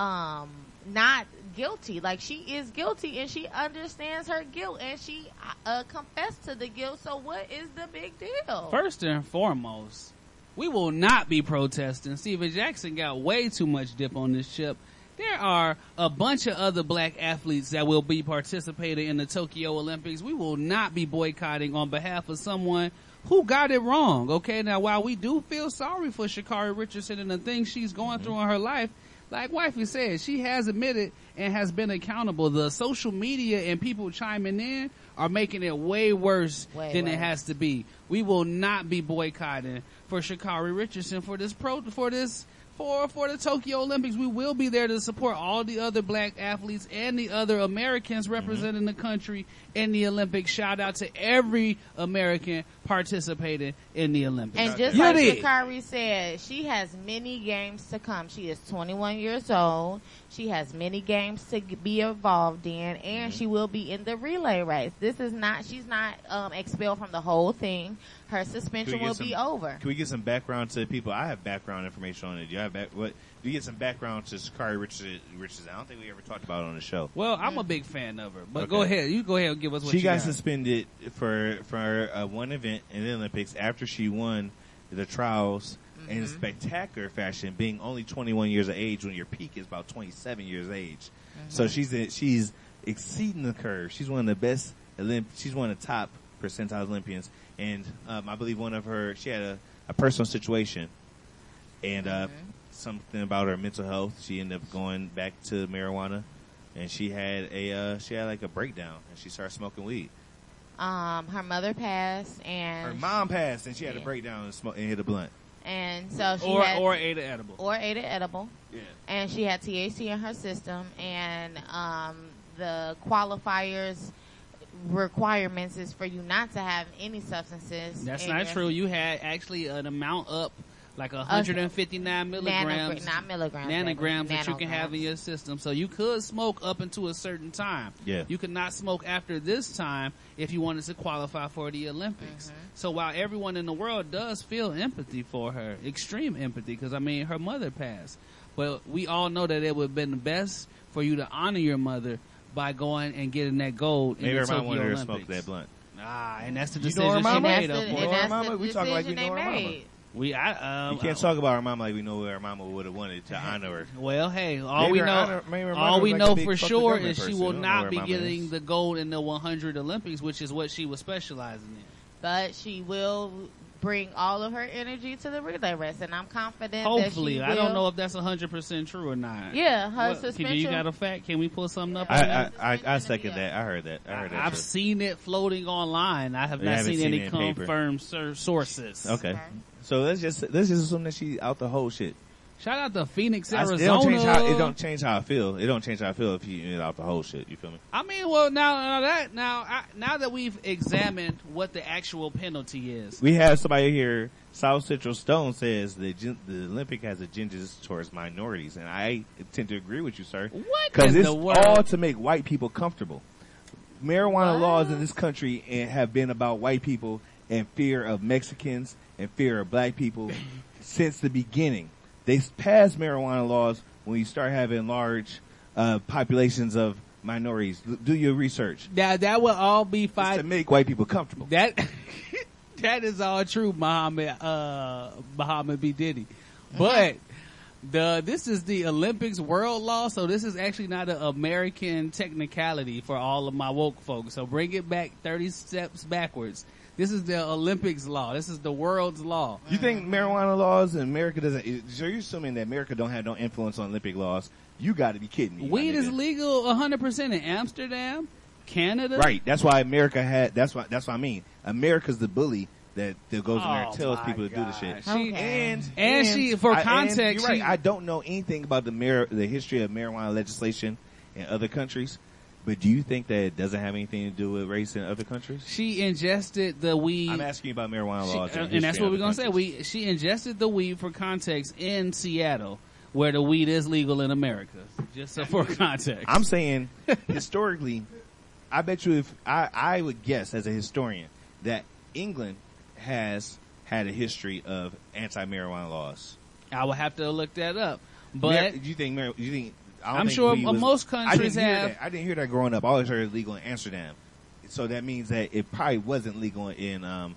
um, not guilty. Like she is guilty, and she understands her guilt, and she uh, confessed to the guilt. So what is the big deal? First and foremost, we will not be protesting. Stephen Jackson got way too much dip on this ship. There are a bunch of other black athletes that will be participating in the Tokyo Olympics. We will not be boycotting on behalf of someone who got it wrong. Okay, now while we do feel sorry for Sha'Carri Richardson and the things she's going through in her life, like wifey said, she has admitted and has been accountable. The social media and people chiming in are making it way worse Way than it has to be. We will not be boycotting for Sha'Carri Richardson for this pro for this for for the Tokyo Olympics. We will be there to support all the other black athletes and the other Americans mm-hmm. representing the country in the Olympics. Shout out to every American participating in the Olympics. And just You like did. Sha'Carri said, she has many games to come. She is 21 years old. She has many games to be involved in, and Mm-hmm. she will be in the relay race. This is not, she's not um, expelled from the whole thing. Her suspension will some- be over. Can we get some background to the people? I have background information on it. Do you have back, what? Do you get some background to Sha'Carri Richardson? Richardson? I don't think we ever talked about it on the show. Well, I'm a big fan of her, but Okay. go ahead. You go ahead and give us what she you got got. suspended for for uh, one event in the Olympics after she won the trials in Mm-hmm. a spectacular fashion, being only 21 years of age when your peak is about 27 years of age. Mm-hmm. So she's a, she's exceeding the curve. She's one of the best Olymp- She's one of the top percentile Olympians, and um, I believe one of her she had a, a personal situation, and uh, Mm-hmm. Something about her mental health. She ended up going back to marijuana, and she had a uh, she had like a breakdown, and she started smoking weed. Um, her mother passed, and Her mom passed, and she had a breakdown and, smoke, and hit a blunt. and so she or had, or ate an edible. or ate an edible. Yeah. And she had THC in her system, and um, the qualifiers requirements is for you not to have any substances. That's not your- true. You had actually an amount up, like 159 milligrams, Nanogra- not milligrams, nanograms baby. that you can have in your system. So you could smoke up until a certain time. Yeah. You could not smoke after this time if you wanted to qualify for the Olympics. Mm-hmm. So while everyone in the world does feel empathy for her, extreme empathy, because I mean her mother passed, but we all know that it would have been the best for you to honor your mother by going and getting that gold Maybe in the mom Tokyo wanted her to Olympics. smoke that blunt. Ah, and that's the You know decision her she mama? made. And that's Up the- for Know and her that's mama? We talk like we decision know they her mama. Made. We, I, um, you can't I- talk about our mama like we know our mama would have wanted to honor her. Well, hey, all Maybe we know, honor- all mother we like know for sure government is she will don't know not where be getting is. the gold in the 100 Olympics, which is what she was specializing in. But she will bring all of her energy to the relay race, and I'm confident Hopefully, that she I don't know if that's 100 percent true or not. Yeah, her What- can you- suspension- You got a fact? Can we pull something up? I. I, I, I second that. I heard that. I heard that. I've too. seen it floating online. I have You not haven't seen, seen any it paper. confirmed sur- sources. Okay. So let's just let's just assume that she out the whole shit. Shout out to Phoenix, I- Arizona. it don't change how it don't change how I feel. It don't change how I feel if you out the whole shit. You feel me? I mean, well, now, now that now I, now that we've examined what the actual penalty is, We have somebody here. South Central Stone says the the Olympic has agendas towards minorities, and I tend to agree with you, sir. What Because in it's the world? all to make white people comfortable. Marijuana laws in this country eh, have been about white people and fear of Mexicans and fear of black people since the beginning. They passed marijuana laws when you start having large uh, populations of minorities. L- Do your research. that that will all be fine to make white people comfortable. That that is all true, Muhammad uh Muhammad B. Diddy. But the this is the Olympics world law, so this is actually not an American technicality for all of my woke folks. So bring it back thirty steps backwards. This is the Olympics law. This is the world's law. You think marijuana laws in America doesn't? So you're assuming that America don't have no influence on Olympic laws You got to be kidding me. Weed is legal 100% in Amsterdam, Canada. Right. That's why America had. That's why. That's what I mean. America's the bully that, that goes in there and Oh tells my people to do the shit. She- And And she- for I- and context, you're right. she- I don't know anything about the mar- the history of marijuana legislation in other countries. But do you think that it doesn't have anything to do with race in other countries? She ingested the weed. I'm asking you about marijuana She- laws, uh, and, and that's what we're gonna other say. We she ingested the weed for context in Seattle, where the weed is legal in America. Just so for context, I'm saying historically, I bet you if I, I would guess as a historian that England has had a history of anti-marijuana laws. I would have to look that up. But Mar- do you think? You think? I don't I'm think sure weed was- most I countries didn't hear have- that. I didn't hear that growing up. I always heard it legal in Amsterdam, so that means that it probably wasn't legal in um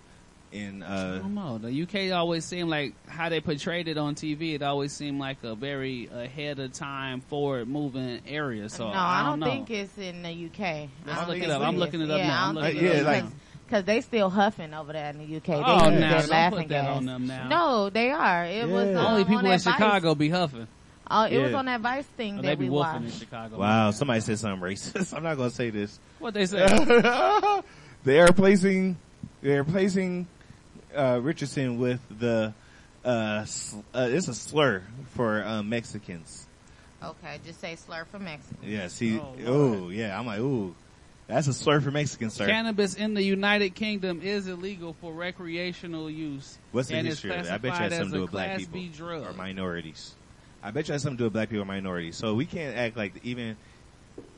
in I uh don't know. The UK always seemed like how they portrayed it on TV. It always seemed like a very ahead of time, forward moving area. So no, I I don't, don't know. think it's in the UK. Let's look it up. I'm is. looking it up yeah, now. I I'm don't looking think it it up is. now. Cause they still huffing over there in the UK. They Oh, think now, they're laughing put that on them now. No, they are. It was um, Only people on in Chicago be huffing. Uh, it was on that Vice thing Oh, that they be we wolfing in watched. Chicago. wow. Somebody said something racist. I'm not going to say this. What they say? they are placing they're placing uh, Richardson with the uh, sl- uh, it's a slur for uh, Mexicans. Okay, just say slur for Mexicans. Yeah, see, Oh, oh, yeah, I'm like, ooh, that's a slur for Mexicans, sir. Cannabis in the United Kingdom is illegal for recreational use. What's the and history of it? I bet you classified has something to do as a with black Class people B drug. or minorities. I bet you has something to do with black people or minorities. So we can't act like even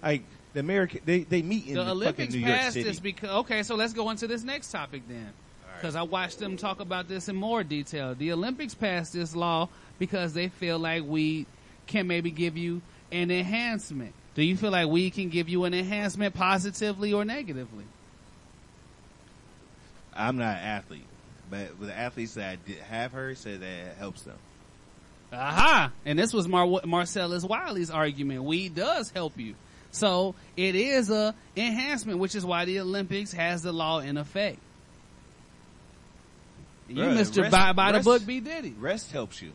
like the American they they meet in the the Olympics fucking New York City. this because okay, so let's go into this next topic then, because I watched them talk about this in more detail. The Olympics passed this law because they feel like we can maybe give you an enhancement. Do you feel like we can give you an enhancement positively or negatively? I'm not an athlete, but the athletes that I did have heard said that it helps them. Aha! And this was Mar- Marcellus Wiley's argument. Weed does help you. So it is a enhancement, which is why the Olympics has the law in effect. You, Bruh, Mr. rest- Buy, by the rest- book, B. Diddy. Rest helps you.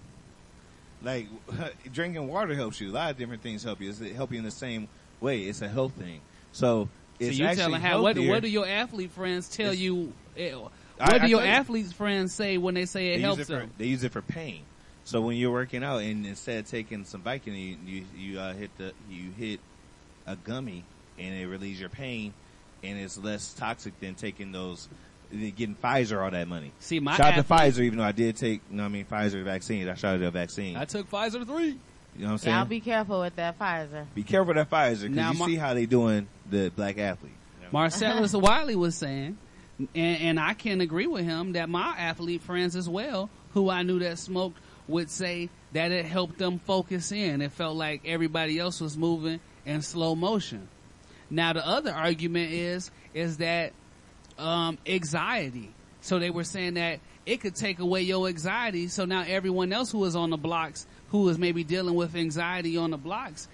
Like drinking water helps you. A lot of different things help you. It's it help you in the same way. It's a health thing. So So it's you actually telling how what, what do your athlete friends tell It's- you? eh, I- What do your you. athletes friends say when they say it helps it for, them? They use it for pain. So when you're working out and instead of taking some Vicodin, you you, you uh, hit the you hit a gummy and it relieves your pain and it's less toxic than taking those getting Pfizer all that money. See, my shout out to Pfizer, even though I did take, you know, what I mean Pfizer vaccine. I shot at a vaccine. I took Pfizer three. You know what I'm saying? Y'all be careful with that Pfizer. Be careful with that Pfizer because Now, you Mar- see how they doing the black athlete. Marcellus Wiley was saying, and, and I can agree with him that my athlete friends as well, who I knew that smoked, would say that it helped them focus in. It felt like everybody else was moving in slow motion. Now the other argument is is that um, anxiety. So they were saying that it could take away your anxiety. So now everyone else who is on the blocks, who is maybe dealing with anxiety on the blocks,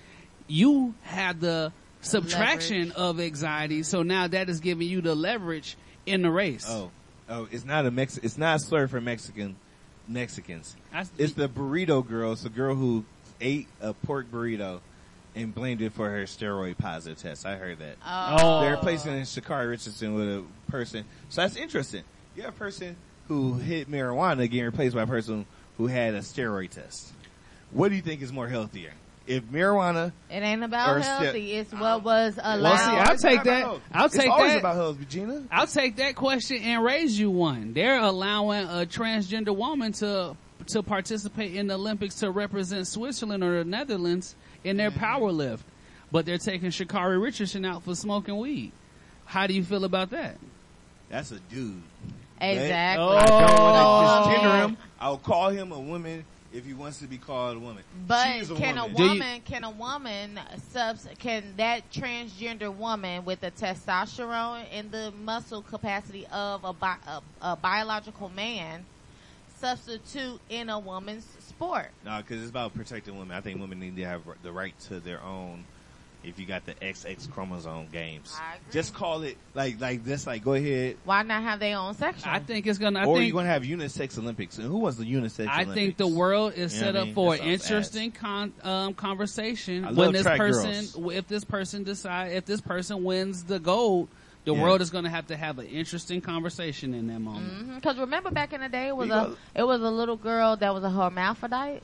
you have the subtraction of anxiety. So now that is giving you the leverage in the race. Oh, oh, it's not a Mex. It's not a slur for Mexican Mexicans. It's the burrito girl. It's the girl who ate a pork burrito and blamed it for her steroid positive test. I heard that. Oh. They're replacing Sha'Carri Richardson with a person. So that's interesting. You have a person who hit marijuana getting replaced by a person who had a steroid test. What do you think is more healthier? If marijuana It ain't about Or ste- healthy. It's what was allowed. Well, see, I'll take that. I'll It's take always that. about health, Gina. I'll take that question and raise you one. They're allowing a transgender woman to to participate in the Olympics to represent Switzerland or the Netherlands in their mm-hmm. power lift, but they're taking Sha'Carri Richardson out for smoking weed. How do you feel about that? That's a dude. Exactly. I don't Oh. want to misgender him. I'll call him a woman if he wants to be called a woman. But a can woman. a woman, can a woman subs, can that transgender woman with the testosterone and the muscle capacity of a, bi- a, a biological man substitute in a woman's sport? No, because it's about protecting women. I think women need to have the right to their own if you got the XX chromosome games. Just call it like like this. Like go ahead. Why not have their own section? I think it's gonna. I or think you're gonna have unisex Olympics. And who was the unisex? I Olympics? think the world is You set up mean? for an interesting con- um, conversation when this person, girls. if this person decide, if this person wins the gold, the Yeah. world is going to have to have an interesting conversation in that moment. Because remember back in the day, it was We a it was a little girl that was a hermaphrodite,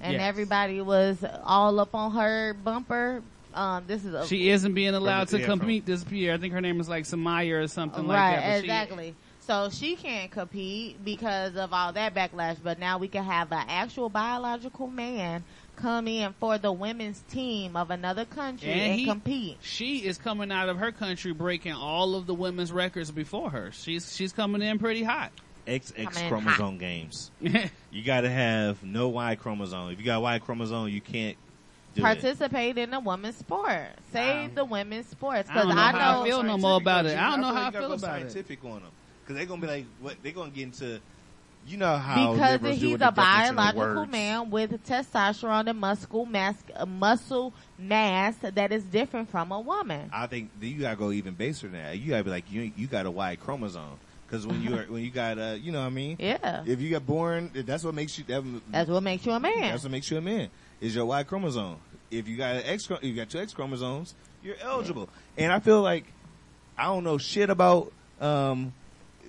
and Yes. everybody was all up on her bumper. Um, this is a, She isn't being allowed to compete this year. I think her name is like Samaya or something right, like that. but she- exactly. so she can't compete because of all that backlash. But now we can have an actual biological man come in for the women's team of another country and, and he, compete. she is coming out of her country breaking all of the women's records before her. She's she's coming in pretty hot. XX Coming in chromosome games. you got to have no Y chromosome. If you got Y chromosome, you can't do it. Participate in a women's sport. Save the women's sports I because don't know I how know I feel no more about it. I don't know feel how I like you feel gotta go about it. scientific on them because they're gonna be like, what? They're gonna get into, you know how because liberals do he's a definition biological man with testosterone and muscle mass, uh, muscle mass that is different from a woman. I think you gotta go even baser than that. You gotta be like, you you got a Y chromosome. Because when you are when you got uh you know what I mean Yeah. if you got born that's what makes you that, That's what makes you a man. that's what makes you a man is your Y chromosome if you got an X you got two X chromosomes you're eligible and I feel like I don't know shit about um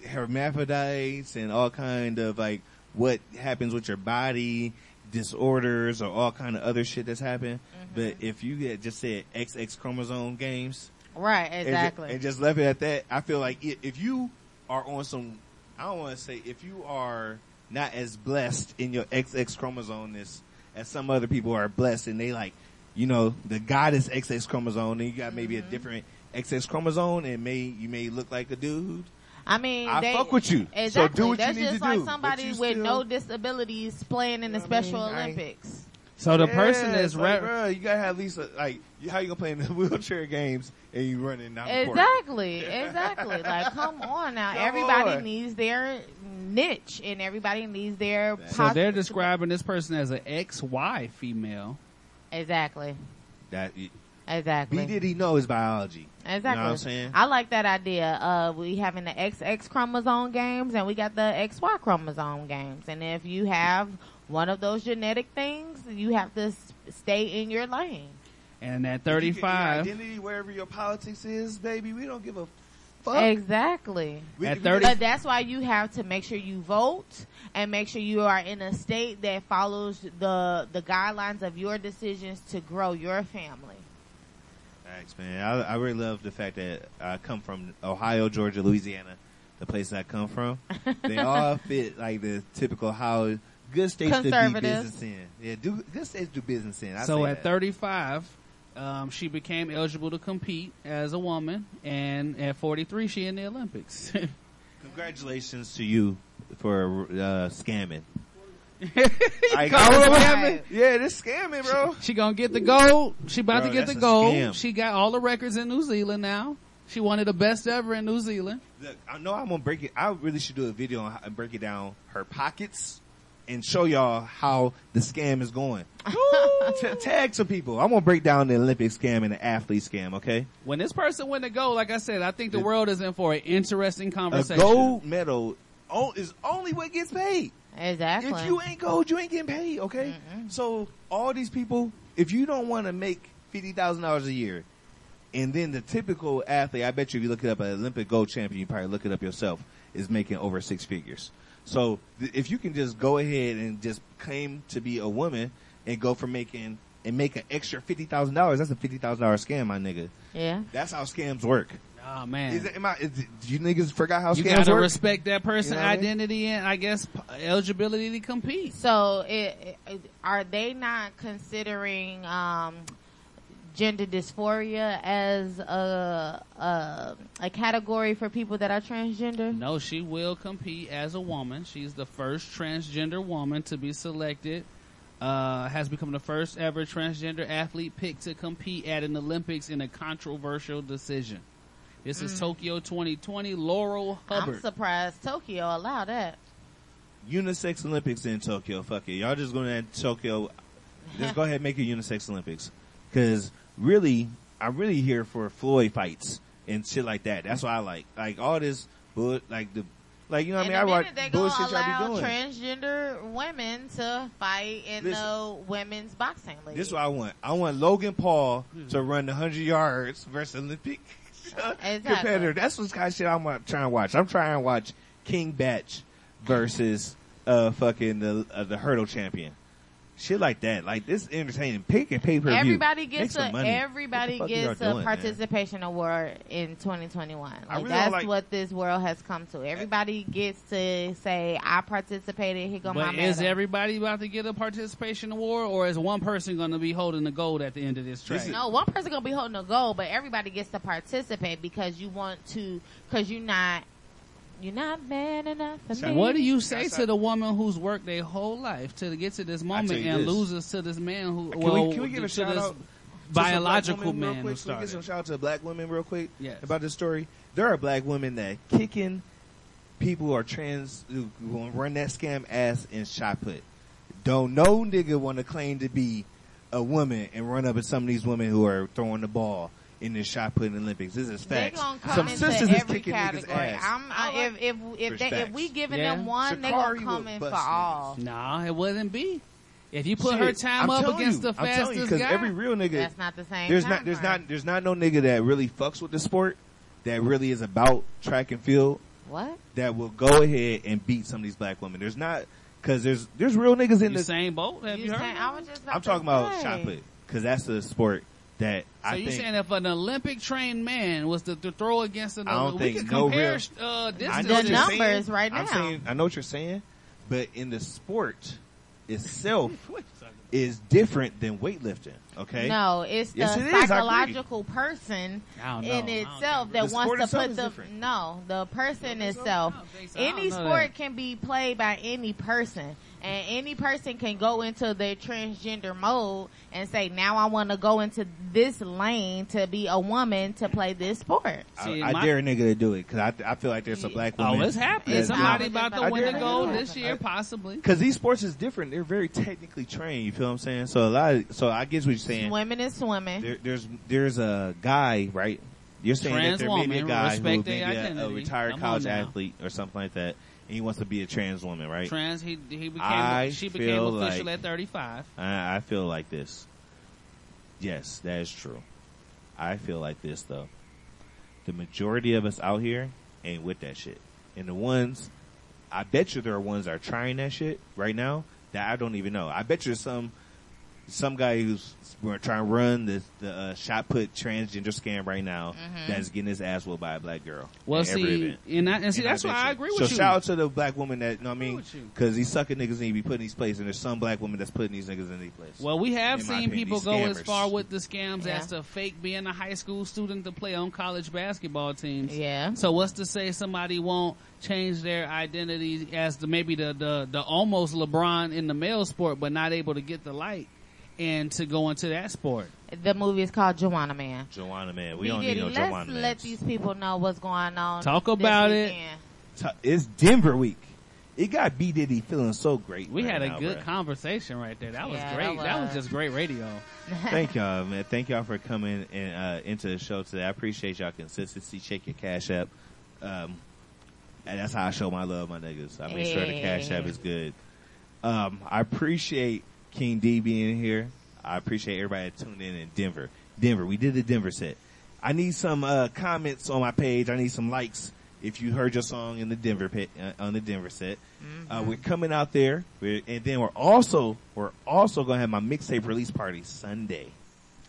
hermaphrodites and all kind of like what happens with your body disorders or all kind of other shit that's happened but if you get just said XX chromosome games Right, exactly. and just left it at that. I feel like if you are on some, I don't want to say if you are not as blessed in your XX chromosome-ness as some other people are blessed, and they like, you know, the God is XX chromosome, and you got maybe Mm-hmm. a different XX chromosome, and may you may look like a dude. I mean, I they, fuck with you. So Exactly. do what you That's need just to like do, but somebody you with still- no disabilities playing in the Special I ain't- Olympics. So the Yeah, person is that's like, rep- bruh, you gotta have at least a, like how you gonna play in the wheelchair games and you running down the court. Exactly, exactly. like, come on now. Come everybody on. needs their niche, and everybody needs their. So they're describing this person as an XY female. Exactly, That exactly. B Diddy know his biology. Exactly. You know what I'm saying? I like that idea. Uh, we having the XX chromosome games and we got the XY chromosome games. And if you have one of those genetic things, you have to stay in your lane. And at If you get your 35, identity wherever your politics is, baby, we don't give a fuck. Exactly. We- At 30 But that's why you have to make sure you vote and make sure you are in a state that follows the the guidelines of your decisions to grow your family. Thanks, man. I, I really love the fact that I come from Ohio, Georgia, Louisiana, the place I come from. they all fit like the typical how good states to do business in. Yeah, do good states do business in. I so say at that. 35, um, she became eligible to compete as a woman, and at 43, she in the Olympics. Congratulations to you for uh, scamming. Like, call it oh, scamming? Yeah, this scamming, bro. She gonna get the gold. She about Bro, to get the gold. scam. She got all the records in New Zealand now. She of the best ever in New Zealand. Look, I know I'm gonna break it. I really should do a video on how, and break it down her pockets and show y'all how the scam is going. T- tag some people. I'm gonna break down the Olympic scam and the athlete scam. Okay, When this person win the gold, like I said, I think the world is in for an interesting conversation. a conversation. gold medal o- is only what gets paid. Exactly. If you ain't gold, you ain't getting paid. Okay, so all these people, if you don't want to make fifty thousand dollars a year, and then the typical athlete, I bet you if you look it up, an Olympic gold champion, you probably look it up yourself, is making over six figures. So th- if you can just go ahead and just claim to be a woman and go for making and make an extra fifty thousand dollars, that's a fifty thousand dollar scam, my nigga. Yeah. That's how scams work. Oh man, Is it, am I, is it, do you niggas forgot how scams are? you scams gotta work? respect that person's You know what I mean? identity and I guess p- eligibility to compete. So, it, it, are they not considering um, gender dysphoria as a, a a category for people that are transgender? No, she will compete as a woman. She's the first transgender woman to be selected. Uh, has become the first ever transgender athlete picked to compete at an Olympics in a controversial decision. This is Mm. Tokyo 2020. Laurel Hubbard. I'm surprised Tokyo allowed that. unisex Olympics in Tokyo. Fuck it, y'all just going to Tokyo. Just go ahead and make it unisex Olympics, because really, I'm really here for Floyd fights and shit like that. That's what I like. Like all this, bull, like the, like you know what I mean. I And watch then they gonna bullshit y'all allow be doing. transgender women to fight in Listen. the women's boxing league. This is what I want. I want Logan Paul to run the hundred yards versus Olympic competitor. That's what kind of shit I'm wa- trying to watch. I'm trying to watch King Bach versus uh fucking the uh, the hurdle champion. Shit like that. Like this entertaining. Pick and pay per view. Everybody gets a money. everybody What the fuck gets a doing, man? participation award in 2021. Like really that's like- what this world has come to. Everybody gets to say, "I participated." Here go my But is medal. everybody about to get a participation award, or is one person going to be holding the gold at the end of this track? No, one person gonna be holding the gold, but everybody gets to participate because you want to, because you're not, you're not man enough for me. What do you say to the woman who's worked their whole life to get to this moment and this. loses to this man who? Can well, we can we give a shout this out? to biological black women real man quick? Can we get some shout out to black women real quick Yes. about this story? There are black women that kicking people who are trans who who run that scam ass in shot put. Don't no nigga want to claim to be a woman and run up at some of these women who are throwing the ball in the shot put Olympics. This is They facts. gonna come Some sisters is kicking category. niggas ass. I'm, I, if if if, they, if we giving them one, they gonna come in for bust all. No, it wouldn't be. If you put Shit, her time I'm up against you, the I'm you, fastest 'cause guy, every real nigga, That's not the same. there's time not there's frame. not there's not no nigga that really fucks with the sport that really is about track and field What? that will go ahead and beat some of these black women. There's not because there's there's real niggas in the same boat. Have you, heard? saying- I was just about I'm talking about say. shot put because that's the sport that So I you think saying if an Olympic trained man was to, to throw against another, I don't we think could no compare real. uh, I distances. know what The you're numbers saying. right I'm now. saying I know what you're saying, but in the sport itself is different than weightlifting. Okay, No, it's the Yes, it is. I agree. psychological person I don't in itself that sport wants to put is the different. no, the person itself. so. Any sport that. can be played by any person, and any person can go into their transgender mode and say, "Now I want to go into this lane to be a woman to play this sport." See, I, I my- dare a nigga to do it because I, I feel like there's a black oh, woman. Oh, it's happening. Somebody I about to win to the gold this year, possibly. Because these sports is different. They're very technically trained. You feel what I'm saying? So a lot. Of, so I guess what you're saying. Swimming is swimming. There, there's there's a guy, right? You're saying Trans that there may be a guy who may be a, a retired Come college athlete or something like that, and he wants to be a trans woman, right? Trans, he he became I she became official like- at 35. I, I feel like this. Yes, that is true. I feel like this though. The majority of us out here ain't with that shit, and the ones, I bet you there are ones that are trying that shit right now that I don't even know. I bet you some some guy who's trying to run this the uh, shot put transgender scam right now Mhm. that's getting his ass whooped by a black girl. Well, at every see, event. and, I, and see, that's bet why I you. agree so with you. shout out to the black woman that, you know what I mean? Cause these sucker niggas need to be put in these places and there's some black women that's putting these niggas in these places. Well, we have In seen opinion, people these go as far with the scams Yeah. as to fake being a high school student to play on college basketball teams. Yeah. So what's to say somebody won't change their identity as the maybe the the, the almost LeBron in the male sport, but not able to get the light and to go into that sport. The movie is called Juwanna Mann. Juwanna Mann, we B. don't Diddy, need no let's Juwanna Mann. let these people know what's going on. Talk about it. It's Denver week. It got B Diddy feeling so great. We right had a now, good bruh. conversation right there. That was Yeah, great. that That was was. just great radio. Thank y'all, man. Thank y'all for coming and uh, into the show today. I appreciate y'all consistency. Check your cash app. Um, and that's how I show my love, my niggas. I make sure the cash app is good. Um, I appreciate King D being here. I appreciate everybody that tuned in in Denver. Denver, we did the Denver set. I need some uh, comments on my page. I need some likes if you heard your song in the Denver pit, uh, on the Denver set. Uh, we're coming out there, we're, and then we're also we're also gonna have my mixtape release party Sunday.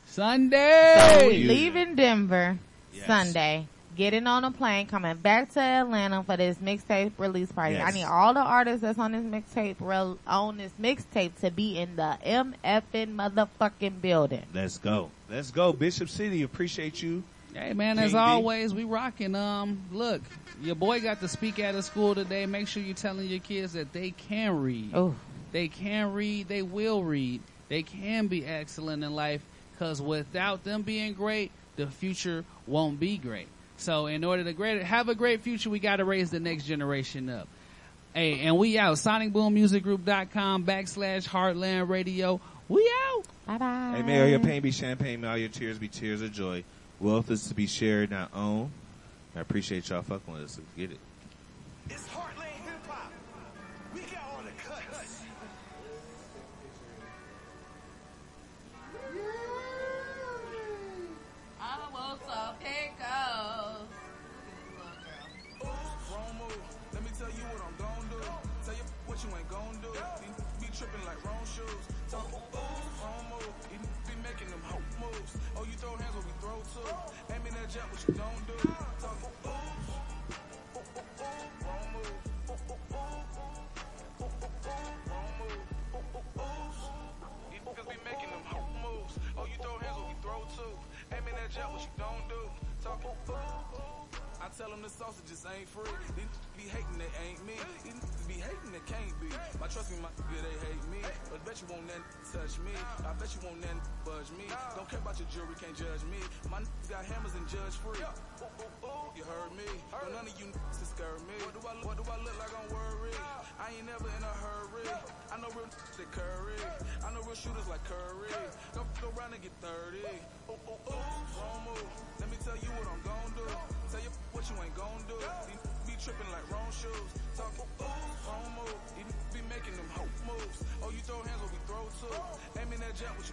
Sunday. So we leaving Denver Yes. Sunday, getting on a plane, coming back to Atlanta for this mixtape release party. Yes. I need all the artists that's on this mixtape rel- on this mixtape to be in the MFN motherfucking building. Let's go. Let's go. Bishop City, appreciate you. Hey man, King as D. always, we rocking. Um, look, your boy got to speak at a school today. Make sure you're telling your kids that they can read. Oh, They can read. They will read. They can be excellent in life. Cause without them being great, the future won't be great. So in order to great, have a great future, we got to raise the next generation up. Hey, and we out. SonicBoomMusicGroup.com backslash Heartland Radio. We out. Bye bye. Hey, may all your pain be champagne, may all your tears be tears of joy. Wealth is to be shared, not owned. I appreciate y'all fucking with us. Let's get it. Them the sausages ain't free. These be hating, they ain't me. These be hating, they can't be. My trust me, my nigga, they hate me. But bet you won't nothing touch me. I bet you won't nothing budge me. Don't care about your jewelry, can't judge me. My niggas got hammers and judge free. You heard me. Don't none of you niggas scare me. What do I, what do I look like? I'm worried. I ain't never in a hurry. I know real that curry. I know real shooters like Curry. Don't go around and get 30. Oh, oh, oh, wrong move. Let me tell you what I'm gon' do. Tell you what you ain't gon' do. These be tripping like wrong shoes. Talk, wrong move. These be making them hope moves. Oh, you throw hands when we throw too. Aiming that jet, what you